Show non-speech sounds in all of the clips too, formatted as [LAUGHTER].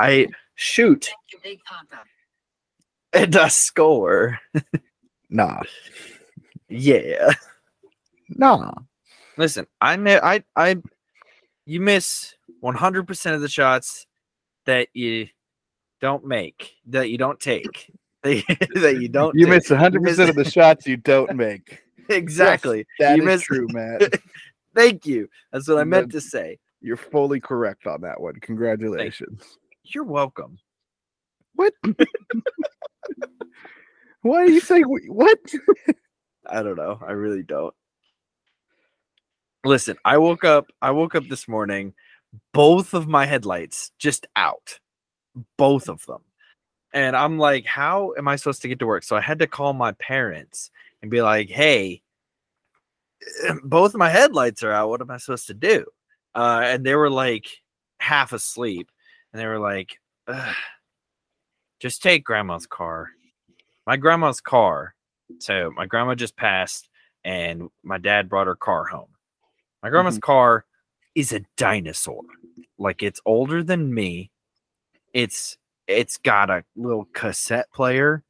I shoot and I score. Nah, Yeah. nah. Listen, I mi- I I you miss 100% of the shots that you don't make, that you don't take. [LAUGHS] That you, don't You take. miss 100 percent of the shots you don't make. [LAUGHS] exactly. That you is miss true, Matt. [LAUGHS] Thank you. That's what I meant to say. You're fully correct on that one. Congratulations. You're welcome. What? Why are you saying wh- what? I don't know. I really don't. Listen, I woke up. I woke up this morning, both of my headlights just out, both of them, and I'm like, how am I supposed to get to work? So I had to call my parents and be like, hey, both of my headlights are out. What am I supposed to do? Uh, and they were like half asleep, and they were like, "Ugh, just take grandma's car. My grandma's car so my grandma just passed, and my dad brought her car home. My grandma's car is a dinosaur. Like it's older than me. It's it's got a little cassette player.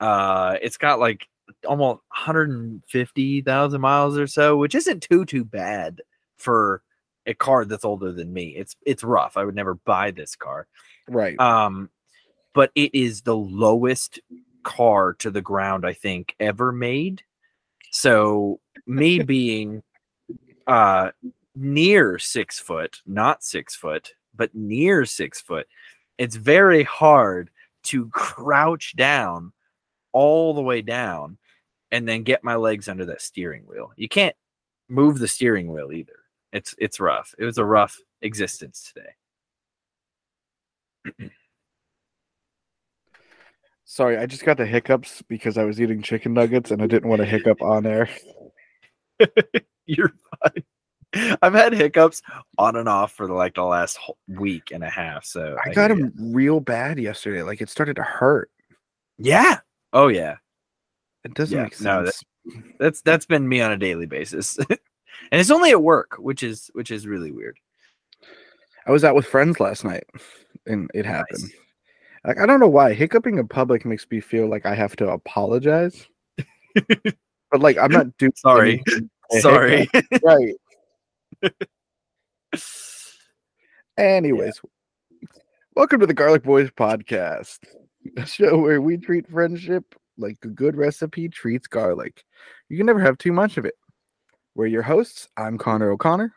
Uh, it's got like almost 150,000 miles or so, which isn't too too bad for a car that's older than me. It's it's rough. I would never buy this car Right. um but it is the lowest car to the ground i think ever made so me [LAUGHS] being uh near six foot not six foot but near six foot it's very hard to crouch down all the way down and then get my legs under that steering wheel you can't move the steering wheel either it's it's rough it was a rough existence today Sorry, I just got the hiccups because I was eating chicken nuggets and I didn't want to hiccup on air. [LAUGHS] You're fine. I've had hiccups on and off for like the last week and a half. So I got them real bad yesterday. Like it started to hurt. Yeah. Oh yeah. It doesn't Yeah, make sense. no, that- That's that's been me on a daily basis. [LAUGHS] and it's only at work, which is which is really weird. I was out with friends last night and it happened. Like I don't know why hiccuping in public makes me feel like I have to apologize. [LAUGHS] but like I'm not doing Sorry. Sorry. right. [LAUGHS] Anyways, welcome to the Garlic Boys podcast, a show where we treat friendship like a good recipe treats garlic. You can never have too much of it. We're your hosts. I'm Connor O'Connor.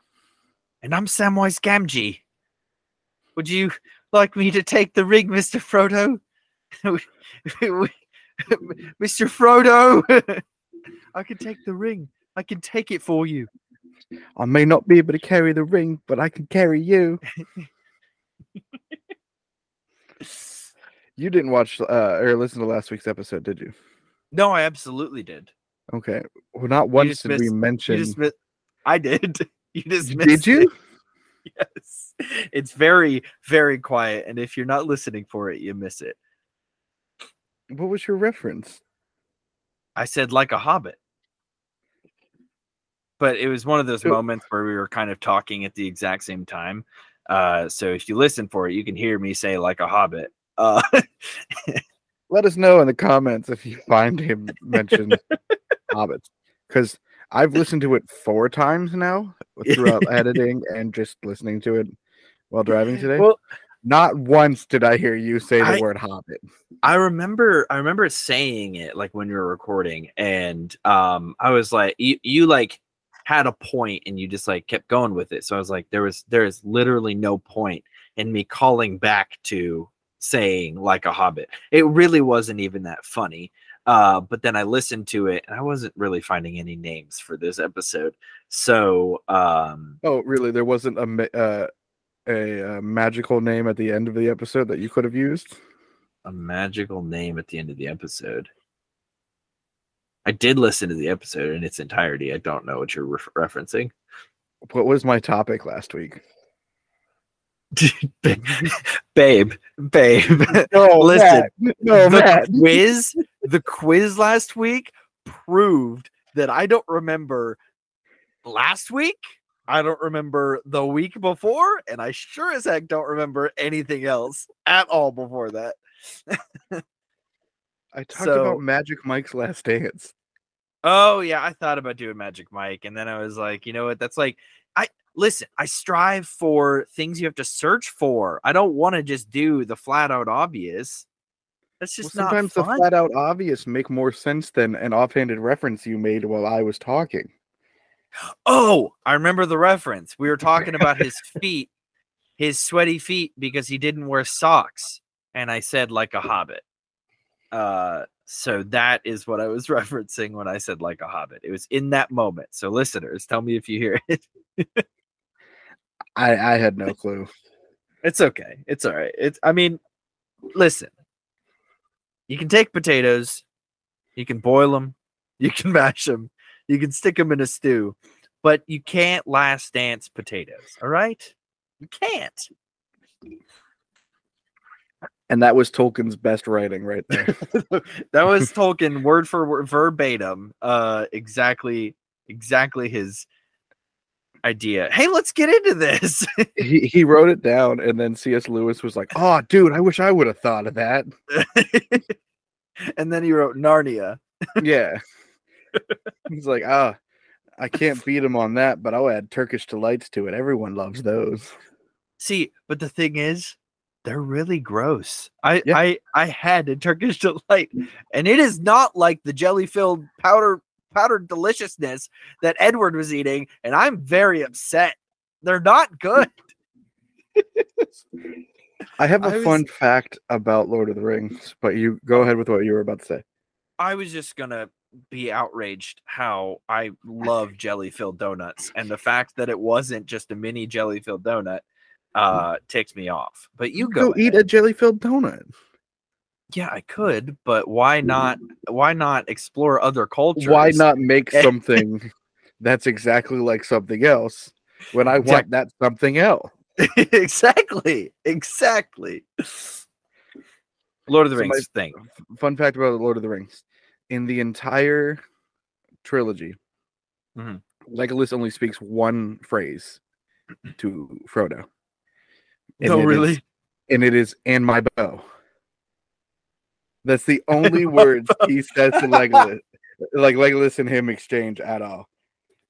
and I'm Samwise Gamgee. Would you like me to take the ring, Mr. Frodo? [LAUGHS] Mr. Frodo, [LAUGHS] I can take the ring. I can take it for you. I may not be able to carry the ring, but I can carry you. [LAUGHS] you didn't watch uh, or listen to last week's episode, did you? No, I absolutely did. Okay. Well, not once did we mention. You just mi- I did. [LAUGHS] You just missed Did you? it. [LAUGHS] Yes. It's very, very quiet. And if you're not listening for it, you miss it. What was your reference? I said like a hobbit. But it was one of those moments where we were kind of talking at the exact same time. Uh, so if you listen for it, you can hear me say like a hobbit. Uh, [LAUGHS] Let us know in the comments if you find him mentioned hobbits, because I've listened to it four times now [LAUGHS] throughout editing and just listening to it while driving [LAUGHS] today. well, Not once did I hear you say the I- word hobbit. I remember I remember saying it like when we were recording and um I was like you, you like had a point and you just like kept going with it. So I was like there was there is literally no point in me calling back to saying like a hobbit. It really wasn't even that funny. Uh but then I listened to it and I wasn't really finding any names for this episode. So um Oh, really? There wasn't a uh, a uh, magical name at the end of the episode that you could have used. a magical name at the end of the episode. I did listen to the episode in its entirety. I don't know what you're ref- referencing. What was my topic last week? [LAUGHS] babe, babe. No, [LAUGHS] Listen, Matt. no, the Matt. quiz, the quiz last week proved that I don't remember last week. I don't remember the week before, and I sure as heck don't remember anything else at all before that. [LAUGHS] I talked So- about Magic Mike's Last Dance. Oh yeah, I thought about doing Magic Mike, and then I was like, you know what? That's like, I listen. I strive for things you have to search for. I don't want to just do the flat out obvious. That's Well, just not sometimes the flat out obvious make more sense than an offhanded reference you made while I was talking. Oh, I remember the reference. We were talking about [LAUGHS] his feet, his sweaty feet, because he didn't wear socks. And I said like a hobbit. Uh so that is what I was [LAUGHS] referencing when I said like a hobbit. It was in that moment. So listeners, tell me if you hear it. I, I had no [LAUGHS] clue. It's okay. It's all right. It's I mean, listen. You can take potatoes, you can boil them, you can [LAUGHS] mash them, you can stick them in a stew, but you can't last dance potatoes, all right? You can't. And that was Tolkien's best writing right there. [LAUGHS] that was Tolkien word for word verbatim uh exactly exactly his idea. Hey, let's get into this. [LAUGHS] he, he wrote it down, and then C.S. Lewis was like, Oh, dude, I wish I would have thought of that. [LAUGHS] and then he wrote Narnia. Yeah. [LAUGHS] He's like, Ah, I can't beat him on that, but I'll add Turkish delights to it. Everyone loves those. See, but the thing is, they're really gross. I Yeah. I I had a Turkish delight, and it is not like the jelly-filled powder powdered deliciousness that Edward was eating, and I'm very upset. They're not good. [LAUGHS] I have a I was- fun fact about Lord of the Rings, but you go ahead with what you were about to say. I was just gonna be outraged how I love jelly-filled donuts, and the fact that it wasn't just a mini jelly-filled donut uh ticks me off. But you go, eat ahead. a jelly filled donut. Yeah, I could, but why not? Why not explore other cultures? Why not make [LAUGHS] something that's exactly like something else when I want that something else? [LAUGHS] exactly, exactly. Lord of the So my- Rings thing. Fun fact about the Lord of the Rings: in the entire trilogy, Mhm. Legolas only speaks one phrase to Frodo. And No, is- really. and it is "and my bow." That's the [LAUGHS] only words he says to [LAUGHS] Legolas, like Legolas and him exchange at all.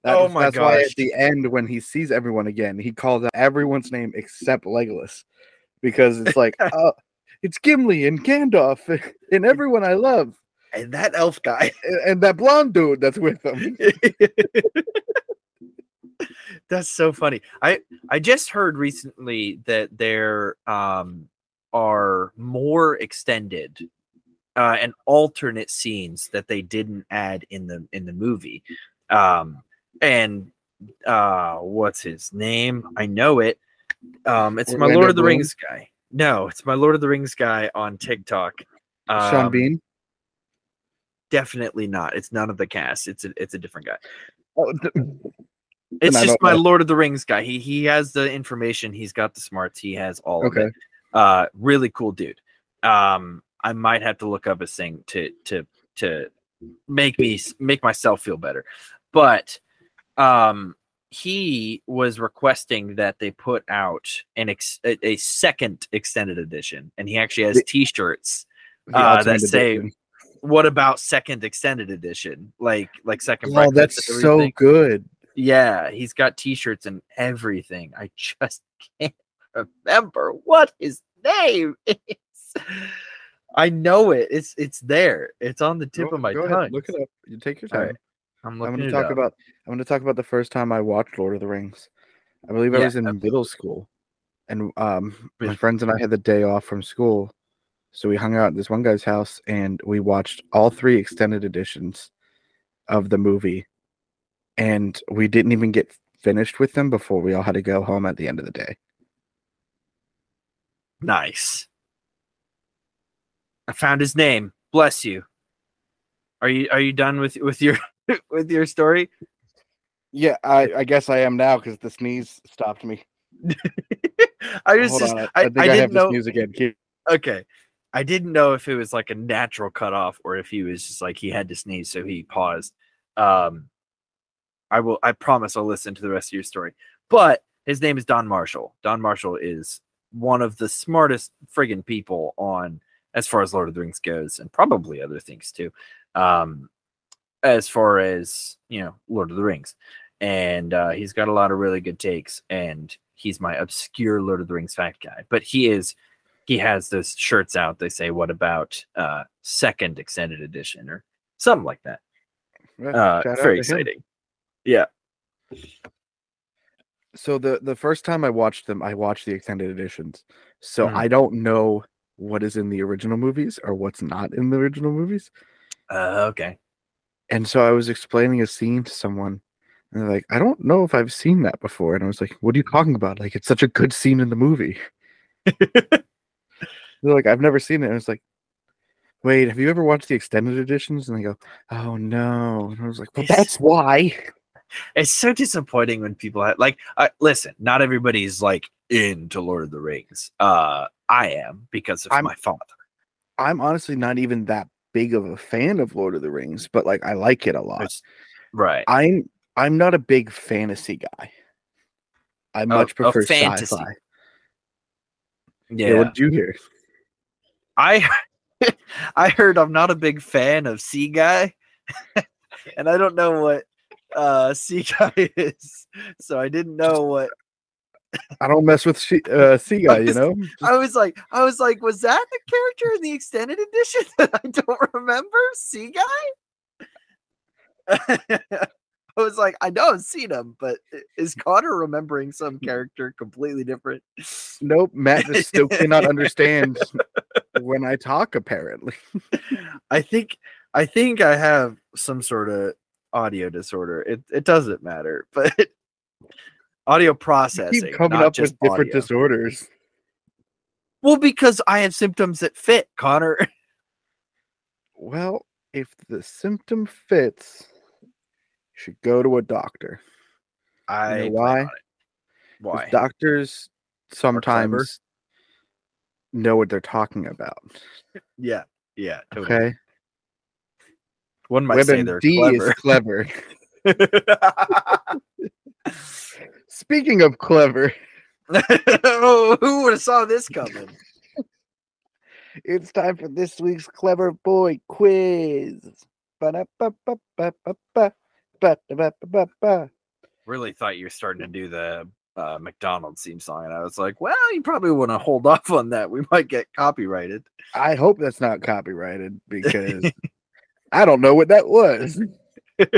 That Oh my that's why at the end, when he sees everyone again, he calls out everyone's name except Legolas, because it's like, [LAUGHS] oh, it's Gimli and Gandalf and everyone I love, And that elf guy. and, and that blonde dude that's with them. That's so funny. I I just heard recently that there um are more extended uh and alternate scenes that they didn't add in the in the movie. Um and uh what's his name? I know it. Um it's my Lord of the Bloom? Rings guy. No, it's my Lord of the Rings guy on TikTok. Sean Um, Bean. Definitely not. It's none of the cast. It's a it's a different guy. Oh, th- [CLEARS THROAT] It's just my know. Lord of the Rings guy. He he has the information. He's got the smarts. He has all of it. Uh, really cool dude. Um, I might have to look up a thing to to to make me make myself feel better. But um, he was requesting that they put out an ex- a, second extended edition, and he actually has T-shirts. Uh, that say Edition. What about second extended edition? Like like second. Oh, that's so good. Yeah, he's got t-shirts and everything. I [LAUGHS] just can't remember what his name [LAUGHS] is. I know it. It's it's there. It's on the tip Go- of my go ahead, tongue. Look it up. You take your time. right, I'm I'm going to talk up. about. I'm going to talk about the first time I watched Lord of the Rings. I believe I Yeah, was in middle school, and um, my friends and I had the day off from school, so we hung out at this one guy's house and we watched all three extended editions of the movie, and we didn't even get finished with them before we all had to go home at the end of the day. Nice. I found his name. Bless you. Are you are you done with with your [LAUGHS] with your story? Yeah, I, I guess I am now because the sneeze stopped me. [LAUGHS] I was Hold just on, I, I, I think I I, didn't to know sneeze again. Keep- okay. I didn't know if it was like a natural cutoff or if he was just like he had to sneeze, so he paused. Um, I will. I promise I'll listen to the rest of your story. But his name is Don Marshall. Don Marshall is one of the smartest friggin' people on as far as Lord of the Rings goes, and probably other things too. Um, as far as you know, Lord of the Rings, and uh, he's got a lot of really good takes. And he's my obscure Lord of the Rings fact guy, but he is. He has those shirts out. They say, "What about uh, second extended edition?" or something like that. Yeah, Uh, very to him. exciting. Yeah. So the the first time I watched them, I watched the extended editions. So Mhm. I don't know what is in the original movies or what's not in the original movies. Uh, okay. And so I was explaining a scene to someone, and they're like, "I don't know if I've seen that before." And I was like, "What are you talking about? Like, it's such a good scene in the movie." [LAUGHS] They're like, "I've never seen it." And I was like, "Wait, have you ever watched the extended editions?" And they go, "Oh no." And I was like, "Well, that's why." It's so disappointing when people have, like, I listen. Not everybody's like into Lord of the Rings. Uh, I am because of I'm- my father. I'm honestly not even that big of a fan of Lord of the Rings, but like I like it a lot. It's- right. I'm I'm not a big fantasy guy. I much oh, prefer fantasy. sci-fi. yeah. Yeah. what do you hear? I [LAUGHS] I heard I'm not a big fan of Sea Guy, [LAUGHS] and I don't know what uh [LAUGHS] Sea Guy is, so I didn't know what. I don't mess with she, uh, sea [LAUGHS] guy. You know, I was like, I was like, was that the character in the extended edition [LAUGHS] that I don't remember? Sea Guy. I was like, I know I've seen him, but is Connor remembering some character completely different? nope. Matt just still cannot understand when I talk. Apparently, I think I think I have some sort of audio disorder. It it doesn't matter, [LAUGHS] but audio processing. keep coming up with just different disorders. Well, because I have symptoms that fit, Connor. [LAUGHS] Well, if the symptom fits, you should go to a doctor. I know why? on it. 'Cause Why? Doctors sometimes know what they're talking about. yeah, yeah. Totally. Okay, One might say they're WebMD is clever. [LAUGHS] clever. Speaking of clever, oh, who would have saw this coming? [LAUGHS] it's time for this week's clever boy quiz. Really thought you were starting to do the uh, McDonald's theme song, and I was like, well, you probably want to hold off on that. We might get copyrighted. I hope that's not copyrighted [LAUGHS] because I don't know what that was. [LAUGHS] [LAUGHS]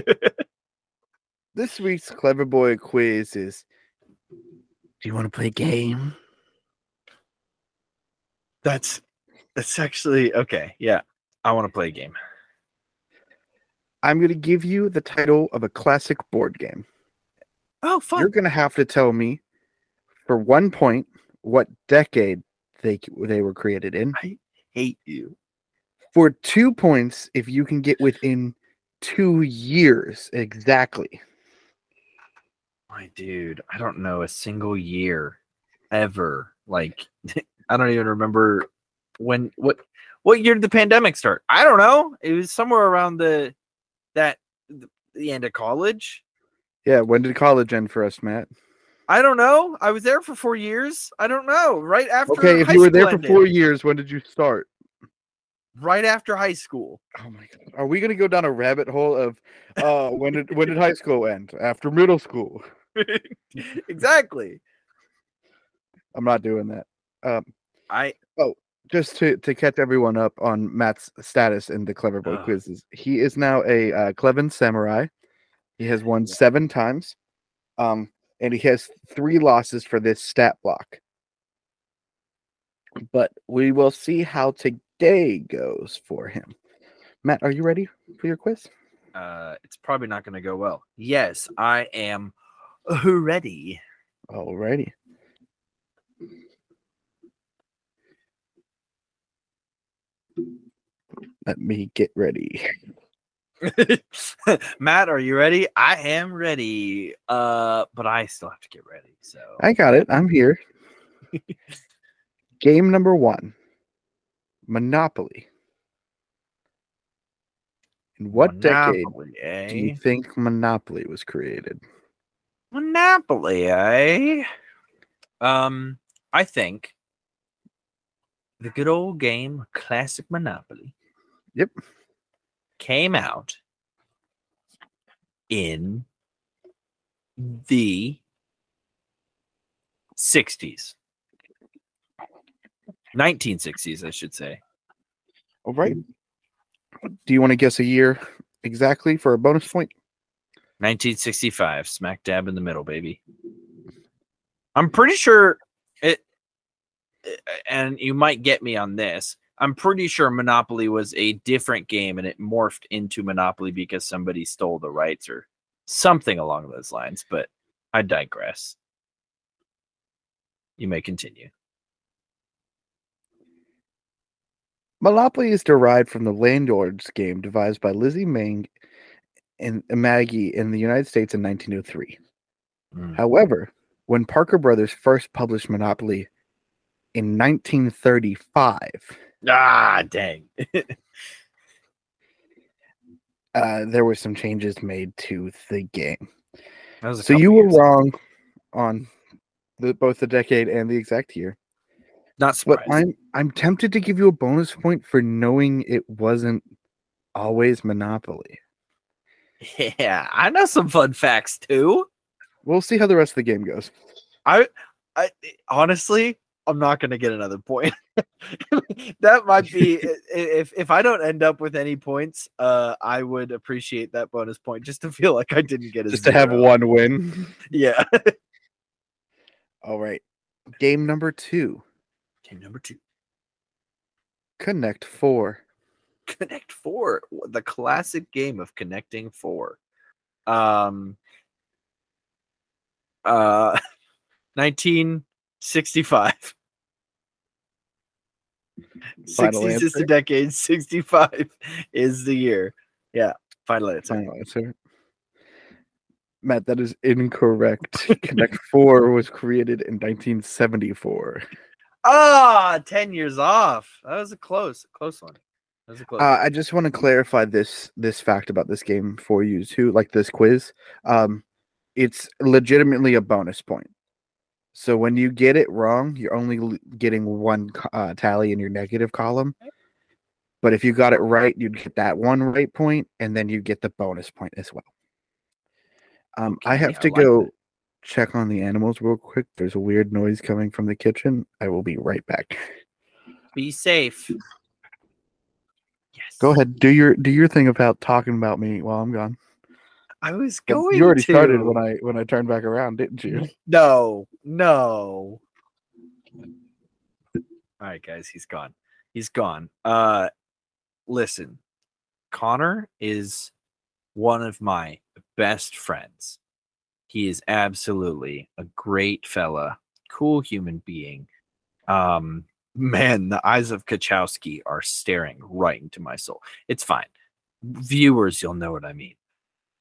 This week's clever boy quiz is Do you want to play a game? That's that's actually okay. Yeah, I want to play a game. I'm going to give you the title of a classic board game. Oh, fun! You're going to have to tell me for one point what decade they they were created in. I hate you. For two points, if you can get within two years exactly. My dude, I don't know a single year ever. Like, [LAUGHS] I don't even remember when what what year did the pandemic start? I don't know. It was somewhere around the that the end of college. Yeah, when did college end for us, Matt? I don't know. I was there for four years. I don't know. Right after Okay, if you were there for ended. four years, when did you start? Right after high school. Oh my god. Are we gonna go down a rabbit hole of uh when did when did high school end? After middle school. [LAUGHS] exactly. I'm not doing that. Um I oh just to, to catch everyone up on Matt's status in the Clever Boy Ugh. quizzes. He is now a uh, Cleven Samurai. He has won Yeah. seven times. Um and he has three losses for this stat block. But we will see how today goes for him. Matt, are you ready for your quiz? uh it's probably not going to go well. Yes, I am ready. Alrighty. Let me get ready. [LAUGHS] Matt, are you ready? I am ready. Uh, but I still have to get ready. So I got it. I'm here. [LAUGHS] Game number one Monopoly. In what decade Monopoly, do you eh? think Monopoly was created? Monopoly, eh? Um, I think the good old game, classic Monopoly. Yep. Came out in the 60s. 1960s, I should say. All right. Do you want to guess a year exactly for a bonus point? 1965, smack dab in the middle, baby. I'm pretty sure it, and you might get me on this. I'm pretty sure Monopoly was a different game and it morphed into Monopoly because somebody stole the rights or something along those lines, but I digress. You may continue. Monopoly is derived from the landlord's game devised by Lizzie Mang and Maggie in the United States in 1903. Mm. However, when Parker Brothers first published Monopoly in 1935, Ah, dang. [LAUGHS] uh, there were some changes made to the game. That was a So you were ago. wrong on the, both the decade and the exact year. Not surprised. But. I'm I'm tempted to give you a bonus point for knowing it wasn't always Monopoly. Yeah, I know some fun facts too. We'll see how the rest of the game goes. I, I honestly, I'm not going to get another point. [LAUGHS] that might be [LAUGHS] if if I don't end up with any points, uh, I would appreciate that bonus point just to feel like I didn't get a Just to have one win. [LAUGHS] Yeah. All right. Game number two. Number two, Connect four. Connect Four, the classic game of connecting four. Um. Uh, [LAUGHS] 1965. Final 60s is the decade. 65 is the year. Yeah. Final answer. Final answer. Matt, that is incorrect. Connect four was created in 1974. Ah, 10 years off. That was a close, close one. That was a close. Uh. I just want to clarify this this fact about this game for you too, like this quiz. Um, it's legitimately a bonus point. So when you get it wrong, you're only getting one uh, tally in your negative column. But if you got it right, you'd get that one right point, and then you get the bonus point as well. Um, I Okay, have I to like go that. Check on the animals real quick. There's a weird noise coming from the kitchen. I will be right back. Be safe. Yes. Go ahead, do your do your thing about talking about me while I'm gone. I was going you already to. started when I when I turned back around, didn't you? No, no. All right, guys, he's gone. He's gone. Uh listen. Connor is one of my best friends. He is absolutely a great fella, cool human being. Um [LAUGHS] man, the eyes of Kachowski are staring right into my soul. It's fine. Viewers, you'll know what I mean.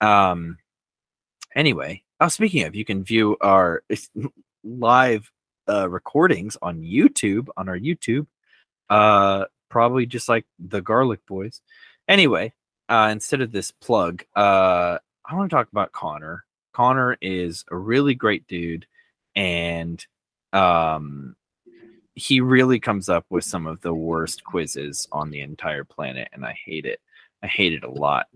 Um anyway, oh speaking of, you can view our [LAUGHS] live uh recordings on YouTube on our YouTube. Uh probably just like the Garlic Boys. Anyway, uh instead of this plug, uh I want to talk about Connor. Connor is a really great dude and um he really comes up with some of the worst quizzes on the entire planet and I hate it. I hate it a lot.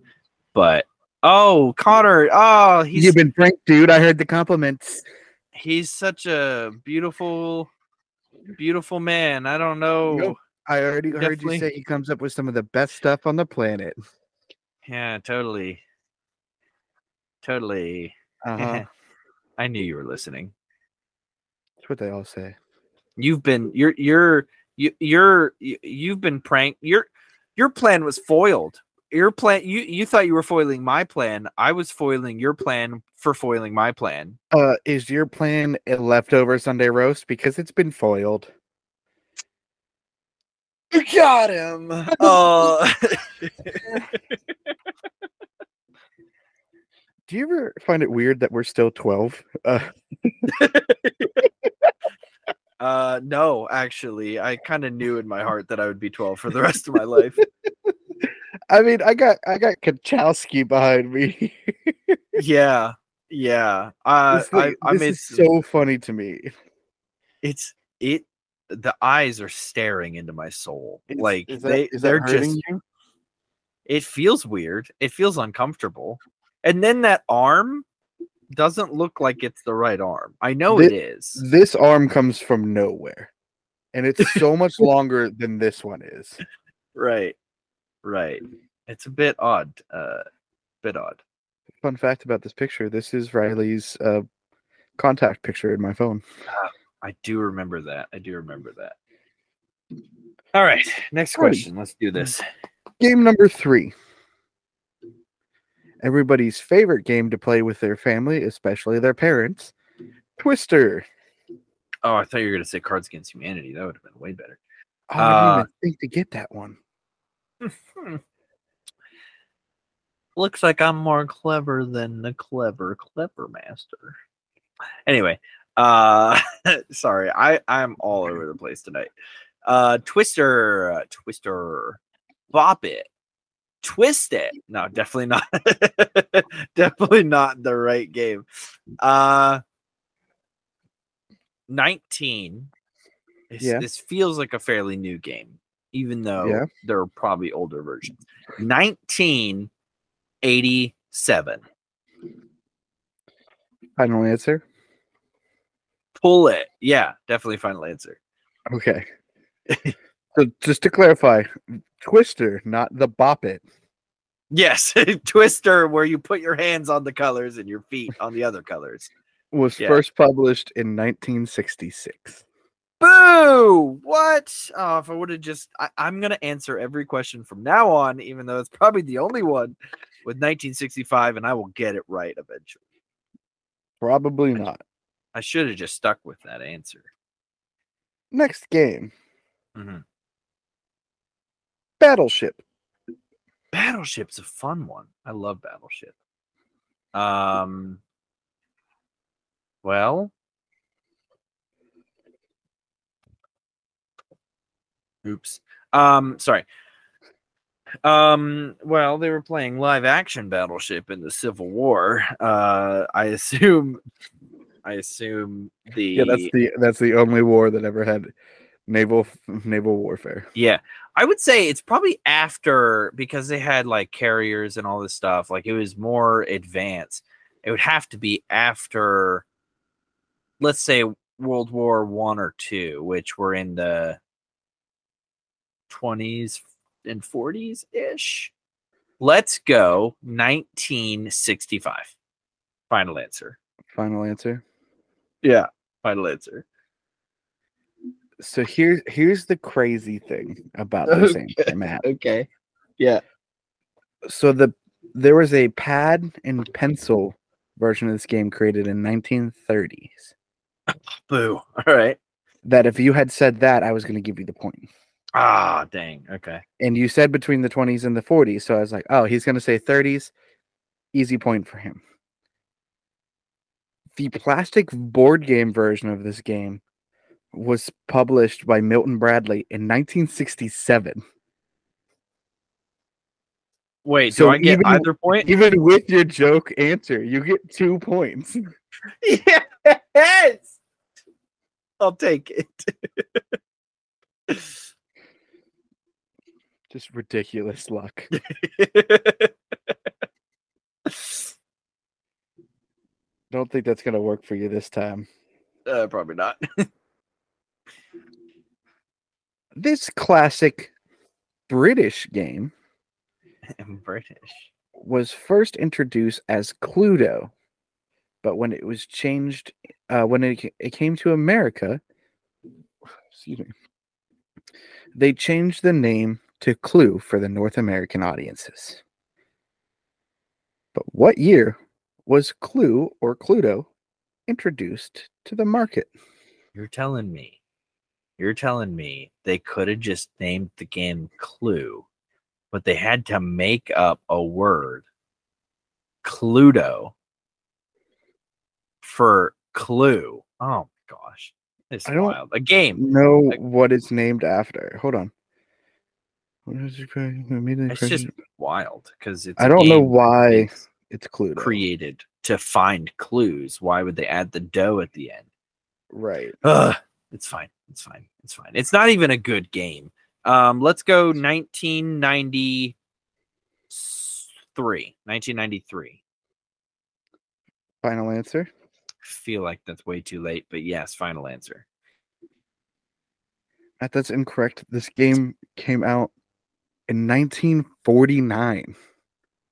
But oh, Connor, oh, he's You've been pranked, dude. I heard the compliments. he's such a beautiful beautiful man. I don't know. Nope. I already heard you say he comes up with some of the best stuff on the planet. Yeah, totally. Totally. Uh-huh. [LAUGHS] I knew you were listening. That's what they all say. You've been you're you're you, you're you, you've been pranked. Your your plan was foiled. Your plan you you thought you were foiling my plan. I was foiling your plan for foiling my plan. Uh, is your plan a leftover Sunday roast? Because it's been foiled. You got him. [LAUGHS] Oh, [LAUGHS] Do you ever find it weird that we're still 12? Uh, [LAUGHS] uh no, actually. I kind of knew in my heart that I would be 12 for the rest of my life. I mean, I got I got Kachowski behind me. yeah, yeah. Uh, this thing- I, I this made is so funny to me. it's it. The eyes are staring into my soul. Is- like is that- they, is that they're hurting just. you? It feels weird. It feels uncomfortable. And then that arm doesn't look like it's the right arm. I know it Thi- is. This arm comes from nowhere, and it's so [LAUGHS] much longer than this one is. Right. Right. It's a bit odd. Uh bit odd. Fun fact about this picture: this is Riley's uh, contact picture in my phone. I do remember that. I do remember that. All right. Next question. Let's do this. Game number three. Everybody's favorite game to play with their family, especially their parents. Twister. Oh, I thought you were gonna say Cards Against Humanity. That would have been way better. Oh, I didn't Uh, even think to get that one. [LAUGHS] Looks like I'm more clever than the clever clever master. Anyway, uh [LAUGHS] sorry, I I'm all over the place tonight. Uh Twister, Twister, Bop It, Twist It. No, definitely not. [LAUGHS] definitely not the right game. Uh 19. This, Yeah. this feels like a fairly new game, even though Yeah. there are probably older versions. 1987. Final answer. Pull it. Yeah, definitely final answer. Okay. [LAUGHS] so just to clarify, Twister, not the Bop It. Yes, [LAUGHS] Twister, where you put your hands on the colors and your feet on the other colors. was Yeah. first published in 1966. Boo! What? Oh, if I would have just, I, I'm gonna answer every question from now on, even though it's probably the only one with 1965, and I will get it right eventually. Probably not. I should have just stuck with that answer. Next game, Mhm. Battleship. Battleship's a fun one. I love Battleship. Um. Well. Oops. Um. Sorry. Um. Well, they were playing live action Battleship in the Civil War. Uh. I assume. I assume the. Yeah, that's the that's the only war that ever had naval naval warfare. Yeah. I would say it's probably after because they had like carriers and all this stuff. Like it was more advanced. It would have to be after, let's say, World War One or two, which were in the 20s and 40s ish. Let's go 1965. Final answer. Final answer. Yeah. Final answer. So here's here's the crazy thing about [LAUGHS] this answer, Matt. Okay. Yeah. So the there was a pad and pencil version of this game created in 1930s. [LAUGHS] Boo. All right. That if you had said that, I was going to give you the point. Ah, dang. Okay. And you said between the 20s and the 40s, so I was like, oh, he's going to say 30s. Easy point for him. The plastic board game version of this game was published by Milton Bradley in 1967. Wait, So do I get even- either point? Even with your joke answer, you get two points. [LAUGHS] yes. I'll take it. [LAUGHS] Just ridiculous luck. [LAUGHS] Don't think that's going to work for you this time. uh, probably not. This classic British game [LAUGHS] British. was first introduced as Cluedo, but when it was changed, uh, when it, it came to America, excuse me, they changed the name to Clue for the North American audiences. But what year was Clue or Cluedo introduced to the market? You're telling me. You're telling me they could have just named the game Clue, but they had to make up a word, Cluedo, for Clue. Oh my gosh. It's I don't- wild. A game. Know Like- what it's named after. Hold on. What is it It's just wild because it's. I don't know why it's it's Cluedo. created to find clues. Why would they add the dough at the end? Right. Ugh, it's fine. It's fine. It's fine. It's not even a good game. Um, let's go 1993. 1993. Final answer. Feel like that's way too late, but yes, final answer. Matt, That's incorrect. This game came out in 1949,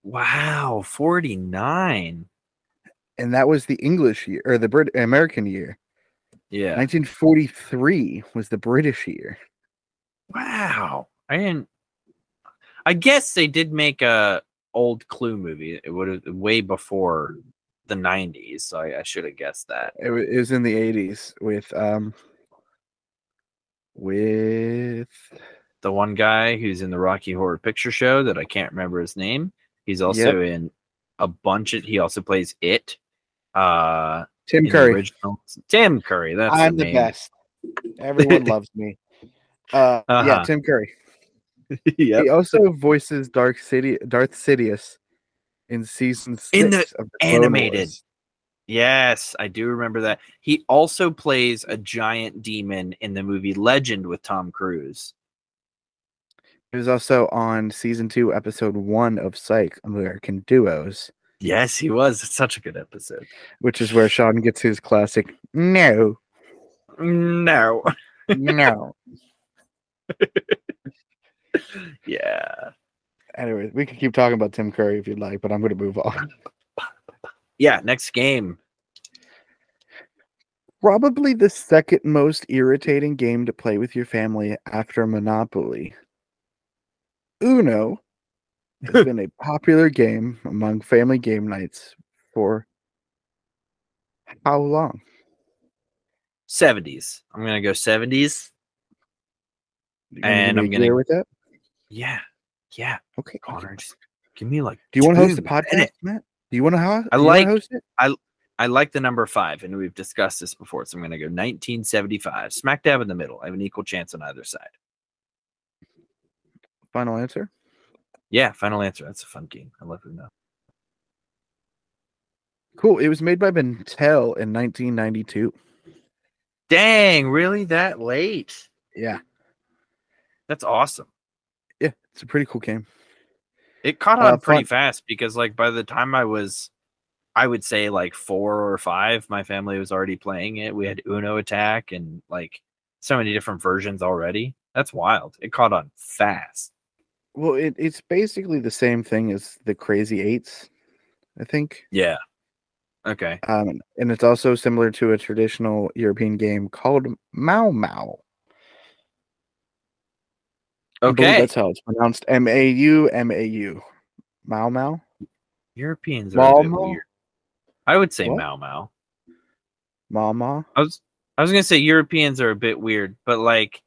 Wow, 49. and that was the English year or the Brit American year. Yeah. 1943 was the British year. Wow. I didn't I guess they did make a old Clue movie. It would have way before the 90s, so I, I should have guessed that. It, it was in the 80s with um with The one guy who's in the Rocky Horror Picture Show that I can't remember his name. He's also in a bunch of he also plays it. Uh Tim Curry. original Tim Curry. That's I'm the the best. Everyone loves me. [LAUGHS] Uh, yeah, Uh-huh. Tim Curry. [LAUGHS] yep. He also voices Dark City, Darth Sidious in season six In the of the animated. Wars. Yes, I do remember that. He also plays a giant demon in the movie Legend with Tom Cruise. He was also on season two, episode one of Psych American Duos, Yes, he was. It's such a good episode. which is where Shawn gets his classic no, No. no. [LAUGHS] Yeah. anyway, we can keep talking about Tim Curry if you'd like, but I'm going to move on. Yeah, next game. Probably the second most irritating game to play with your family after Monopoly. Uno has been a popular game among family game nights for how long? 70s. I'm going to go 70s. You gonna And I'm gonna- with that. Yeah. Yeah. Okay. Connor, just give me like. Do you want to host the podcast. Matt? Do you want to host? I do you wanna like- host it. I like the number five, and we've discussed this before. So I'm going to go 1975, smack dab in the middle. I have an equal chance on either side. Final answer. Yeah, final answer. That's a fun game. I love Uno. Cool. It was made by Mattel in 1992. Dang, really that late? Yeah. That's awesome. Yeah. It's a pretty cool game. It caught Uh, on pretty fun- fast because, like, by the time I was, I would say like four or five, my family was already playing it. We had Uno Attack and like so many different versions already. That's wild. It caught on fast. Well, it, it's basically the same thing as the Crazy Eights, I think. Yeah. Okay. Um, and it's also similar to a traditional European game called Mau Mau. Okay. that's how it's pronounced. M A U M A U. Mau Mau. Europeans are a bit weird. I would say What? Mau Mau. Mama. I was I was gonna say Europeans are a bit weird, but like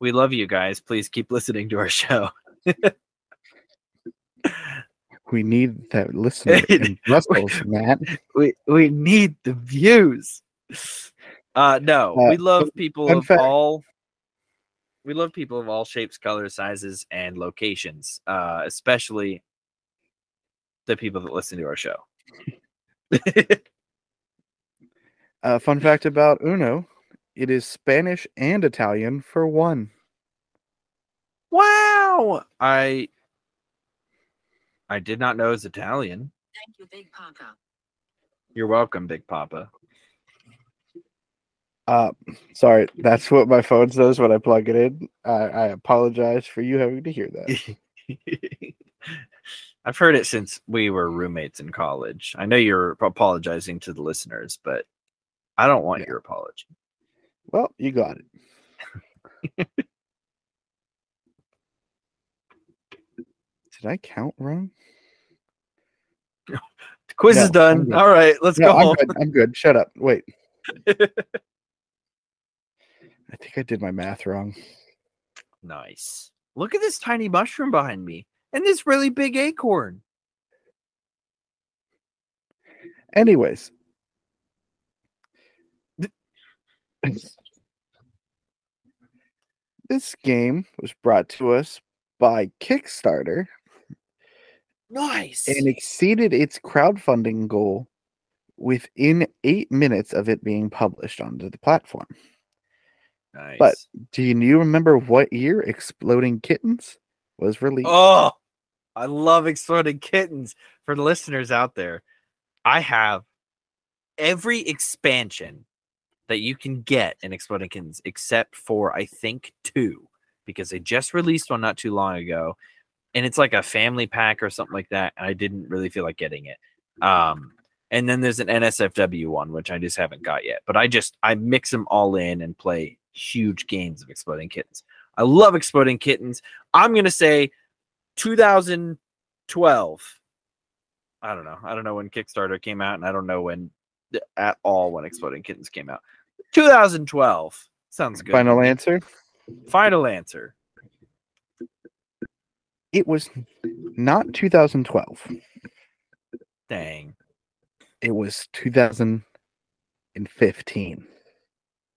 we love you guys. Please keep [LAUGHS] listening to our show. [LAUGHS] We need that listener in [LAUGHS] Brussels, Matt. we we need the views. Uh no, Uh, we love people of fact- all we love people of all shapes, colors, sizes, and locations. Uh especially the people that listen to our show. [LAUGHS] Uh, fun fact about Uno it is Spanish and Italian for one. Wow. I I did not know it was Italian. Thank you, Big Papa. You're welcome, Big Papa. Uh, sorry, that's what my phone says when I plug it in. I, I apologize for you having to hear that. [LAUGHS] I've heard it since we were roommates in college. I know you're apologizing to the listeners, but I don't want Yeah. your apology. Well, you got it. [LAUGHS] Did I count wrong? The [LAUGHS] quiz No, is done. All right, let's No, go I'm home. good. I'm good. Shut up. Wait. [LAUGHS] I think I did my math wrong. Nice. Look at this tiny mushroom behind me and this really big acorn. Anyways. [LAUGHS] this game was brought to us by Kickstarter Nice. and exceeded its crowdfunding goal within eight minutes of it being published onto the platform. nice. But do you remember what year Exploding Kittens was released? Oh, I love exploding kittens. For the listeners out there, I have every expansion that you can get in Exploding Kittens except for I think two because they just released one not too long ago, and it's like a family pack or something like that. And I didn't really feel like getting it. Um, and then there's an NSFW one which I just haven't got yet. But I just I mix them all in and play huge games of Exploding Kittens. I love Exploding Kittens. I'm gonna say 2012. I don't know. I don't know when Kickstarter came out, and I don't know when at all when Exploding Kittens came out. 2012 sounds good. Final answer. Final answer. It was not 2012. Dang. It was 2015.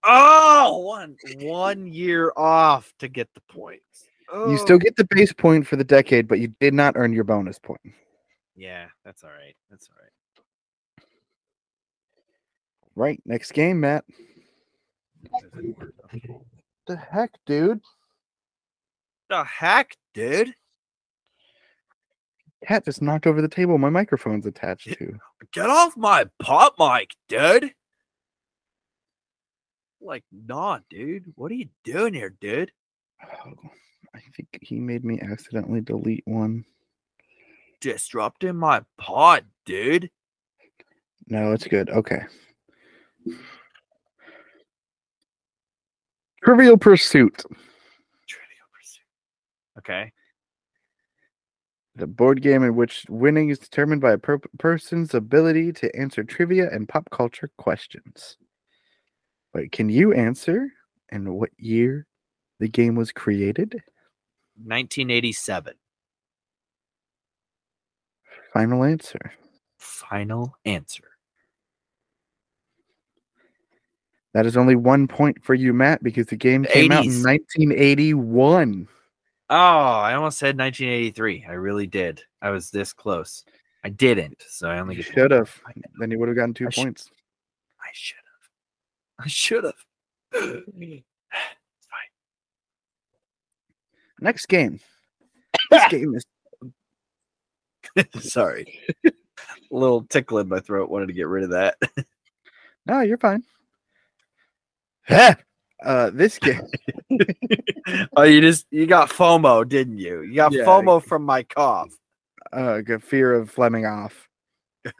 Oh, one one year off to get the points. You still Oh. get the base point for the decade, but you did not earn your bonus point. Yeah, that's all right. That's all right. Right. Next game, Matt. The heck, dude? The heck, dude? Cat just knocked over the table my microphone's attached to. Get off my pop mic, dude. Like, nah, dude. What are you doing here, dude? Oh, I think he made me accidentally delete one. Disrupting my pod, dude. No, it's good. Okay. Trivial Pursuit, Trivial Pursuit. Okay. The board game in which winning is determined by a per- person's ability to answer trivia and pop culture questions. But can you answer and what year the game was created? 1987. Final answer. Final answer. That is only one point for you, Matt, because the game came out in 1981. Oh, I almost said 1983. I really did. I was this close. I didn't, so I only should have. Then you would have gotten two I should- points. I should have. I should have. [SIGHS] it's Next game. This [COUGHS] game is. Sorry. A little tickle in my throat. Wanted to get rid of that. [LAUGHS] no, you're fine. Uh, this game. [LAUGHS] oh, you just you got FOMO, didn't you? You got Yeah. FOMO from my cough. Uh, got fear of Fleming off. [LAUGHS]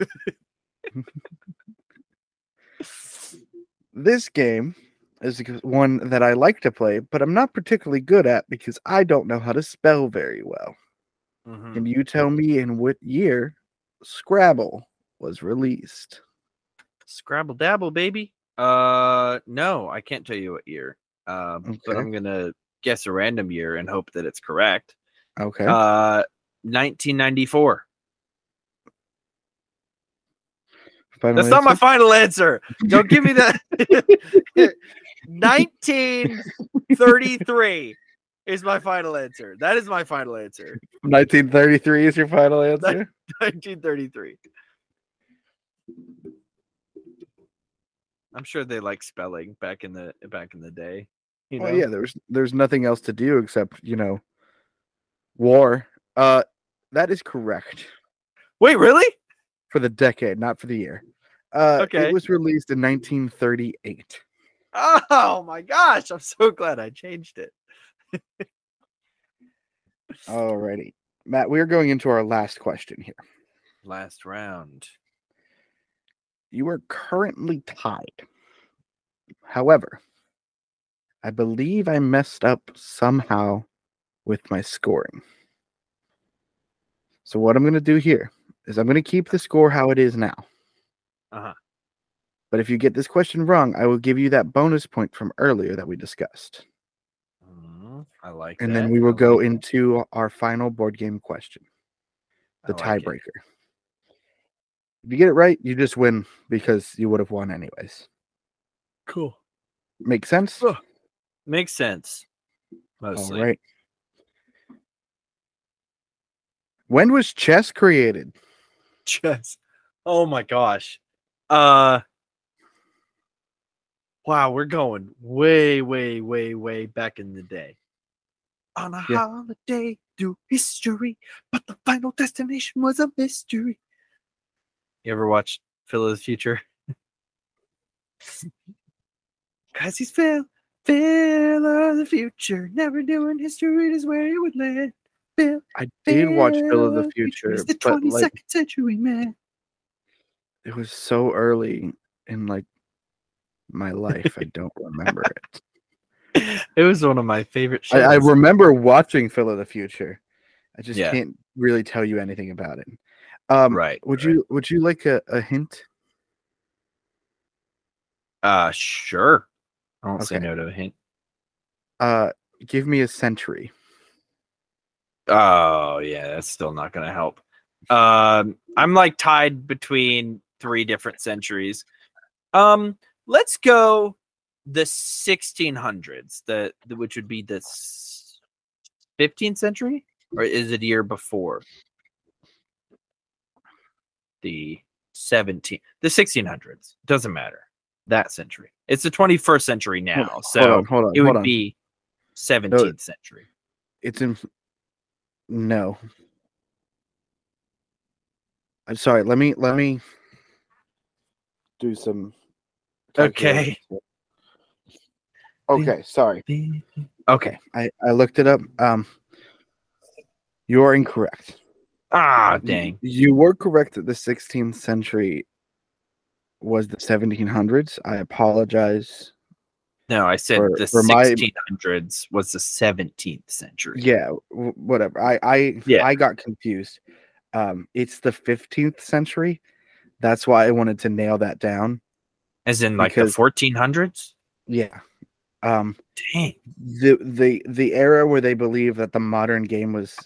this game is one that I like to play, but I'm not particularly good at because I don't know how to spell very well. Mhm. Can you tell me in what year Scrabble was released? Scrabble dabble, baby. Uh, no, I can't tell you what year. Uh, but I'm gonna guess a random year and hope that it's correct. Okay. Uh, 1994. Final That's not my final answer. Don't give me that. [LAUGHS] [LAUGHS] 1933 is my final answer. That is my final answer. 1933 is your final answer. [LAUGHS] 1933. I'm sure they like spelling back in the back in the day. You know? Well, yeah, there's there's nothing else to do except you know war. Uh, that is correct Wait, really? for the decade, not for the year. Uh, Okay. it was released in 1938. Oh my gosh! I'm so glad I changed it. Alrighty, Matt, we are going into our last question here. Last round. You are currently tied. However, I believe I messed up somehow with my scoring. So what I'm going to do here is I'm going to keep the score how it is now. Uh-huh. But if you get this question wrong, I will give you that bonus point from earlier that we discussed. Mhm, I like. And that. then we will I go like it. into our final board game question, the like tiebreaker. If you get it right, you just win because you would have won anyways. Cool. Make sense? Makes sense. All Mostly. right. When was chess created? Chess. Oh my gosh. Uh Wow, we're going way, way, way, way back in the day. On a Yeah. holiday through history, but the final destination was a mystery. You ever watched Phil of the Future? [LAUGHS] Cause he's Phil, Phil of the future, never doing history is where he would live. Phil, I did watch Phil of the Phil Future, He's the but 22nd like century man. it was so early in like my life. I don't remember it. [LAUGHS] It was one of my favorite shows. I, I remember watching Phil of the Future. I just Yeah. can't really tell you anything about it. Um, right. Would right. you Would you like a, a hint? Uh, sure. I don't say no to a hint. Uh, give me a century. Oh yeah, that's still not gonna help. Um, I'm like tied between three different centuries. Um, let's go the 1600s, the, the which would be the 15th century, or is it a year before? The 17th, the 1600s doesn't matter. That century. It's the 21st century now, hold so on, hold on, it would on. be 17th century. It's in. No. I'm sorry. Let me let me do some. Okay. Okay. Sorry. [LAUGHS] Okay. I I looked it up. Um. You are incorrect. Ah, dang. You were correct that the 16th century was the 1700s. I apologize. No, I said For- the for my- 1600s was the 17th century. Yeah, w- whatever. I I Yeah. I got confused. Um, it's the 15th century. That's why I wanted to nail that down. As in like Because- the 1400s? Yeah. Um, Dang. the the the era where they believe that the modern game was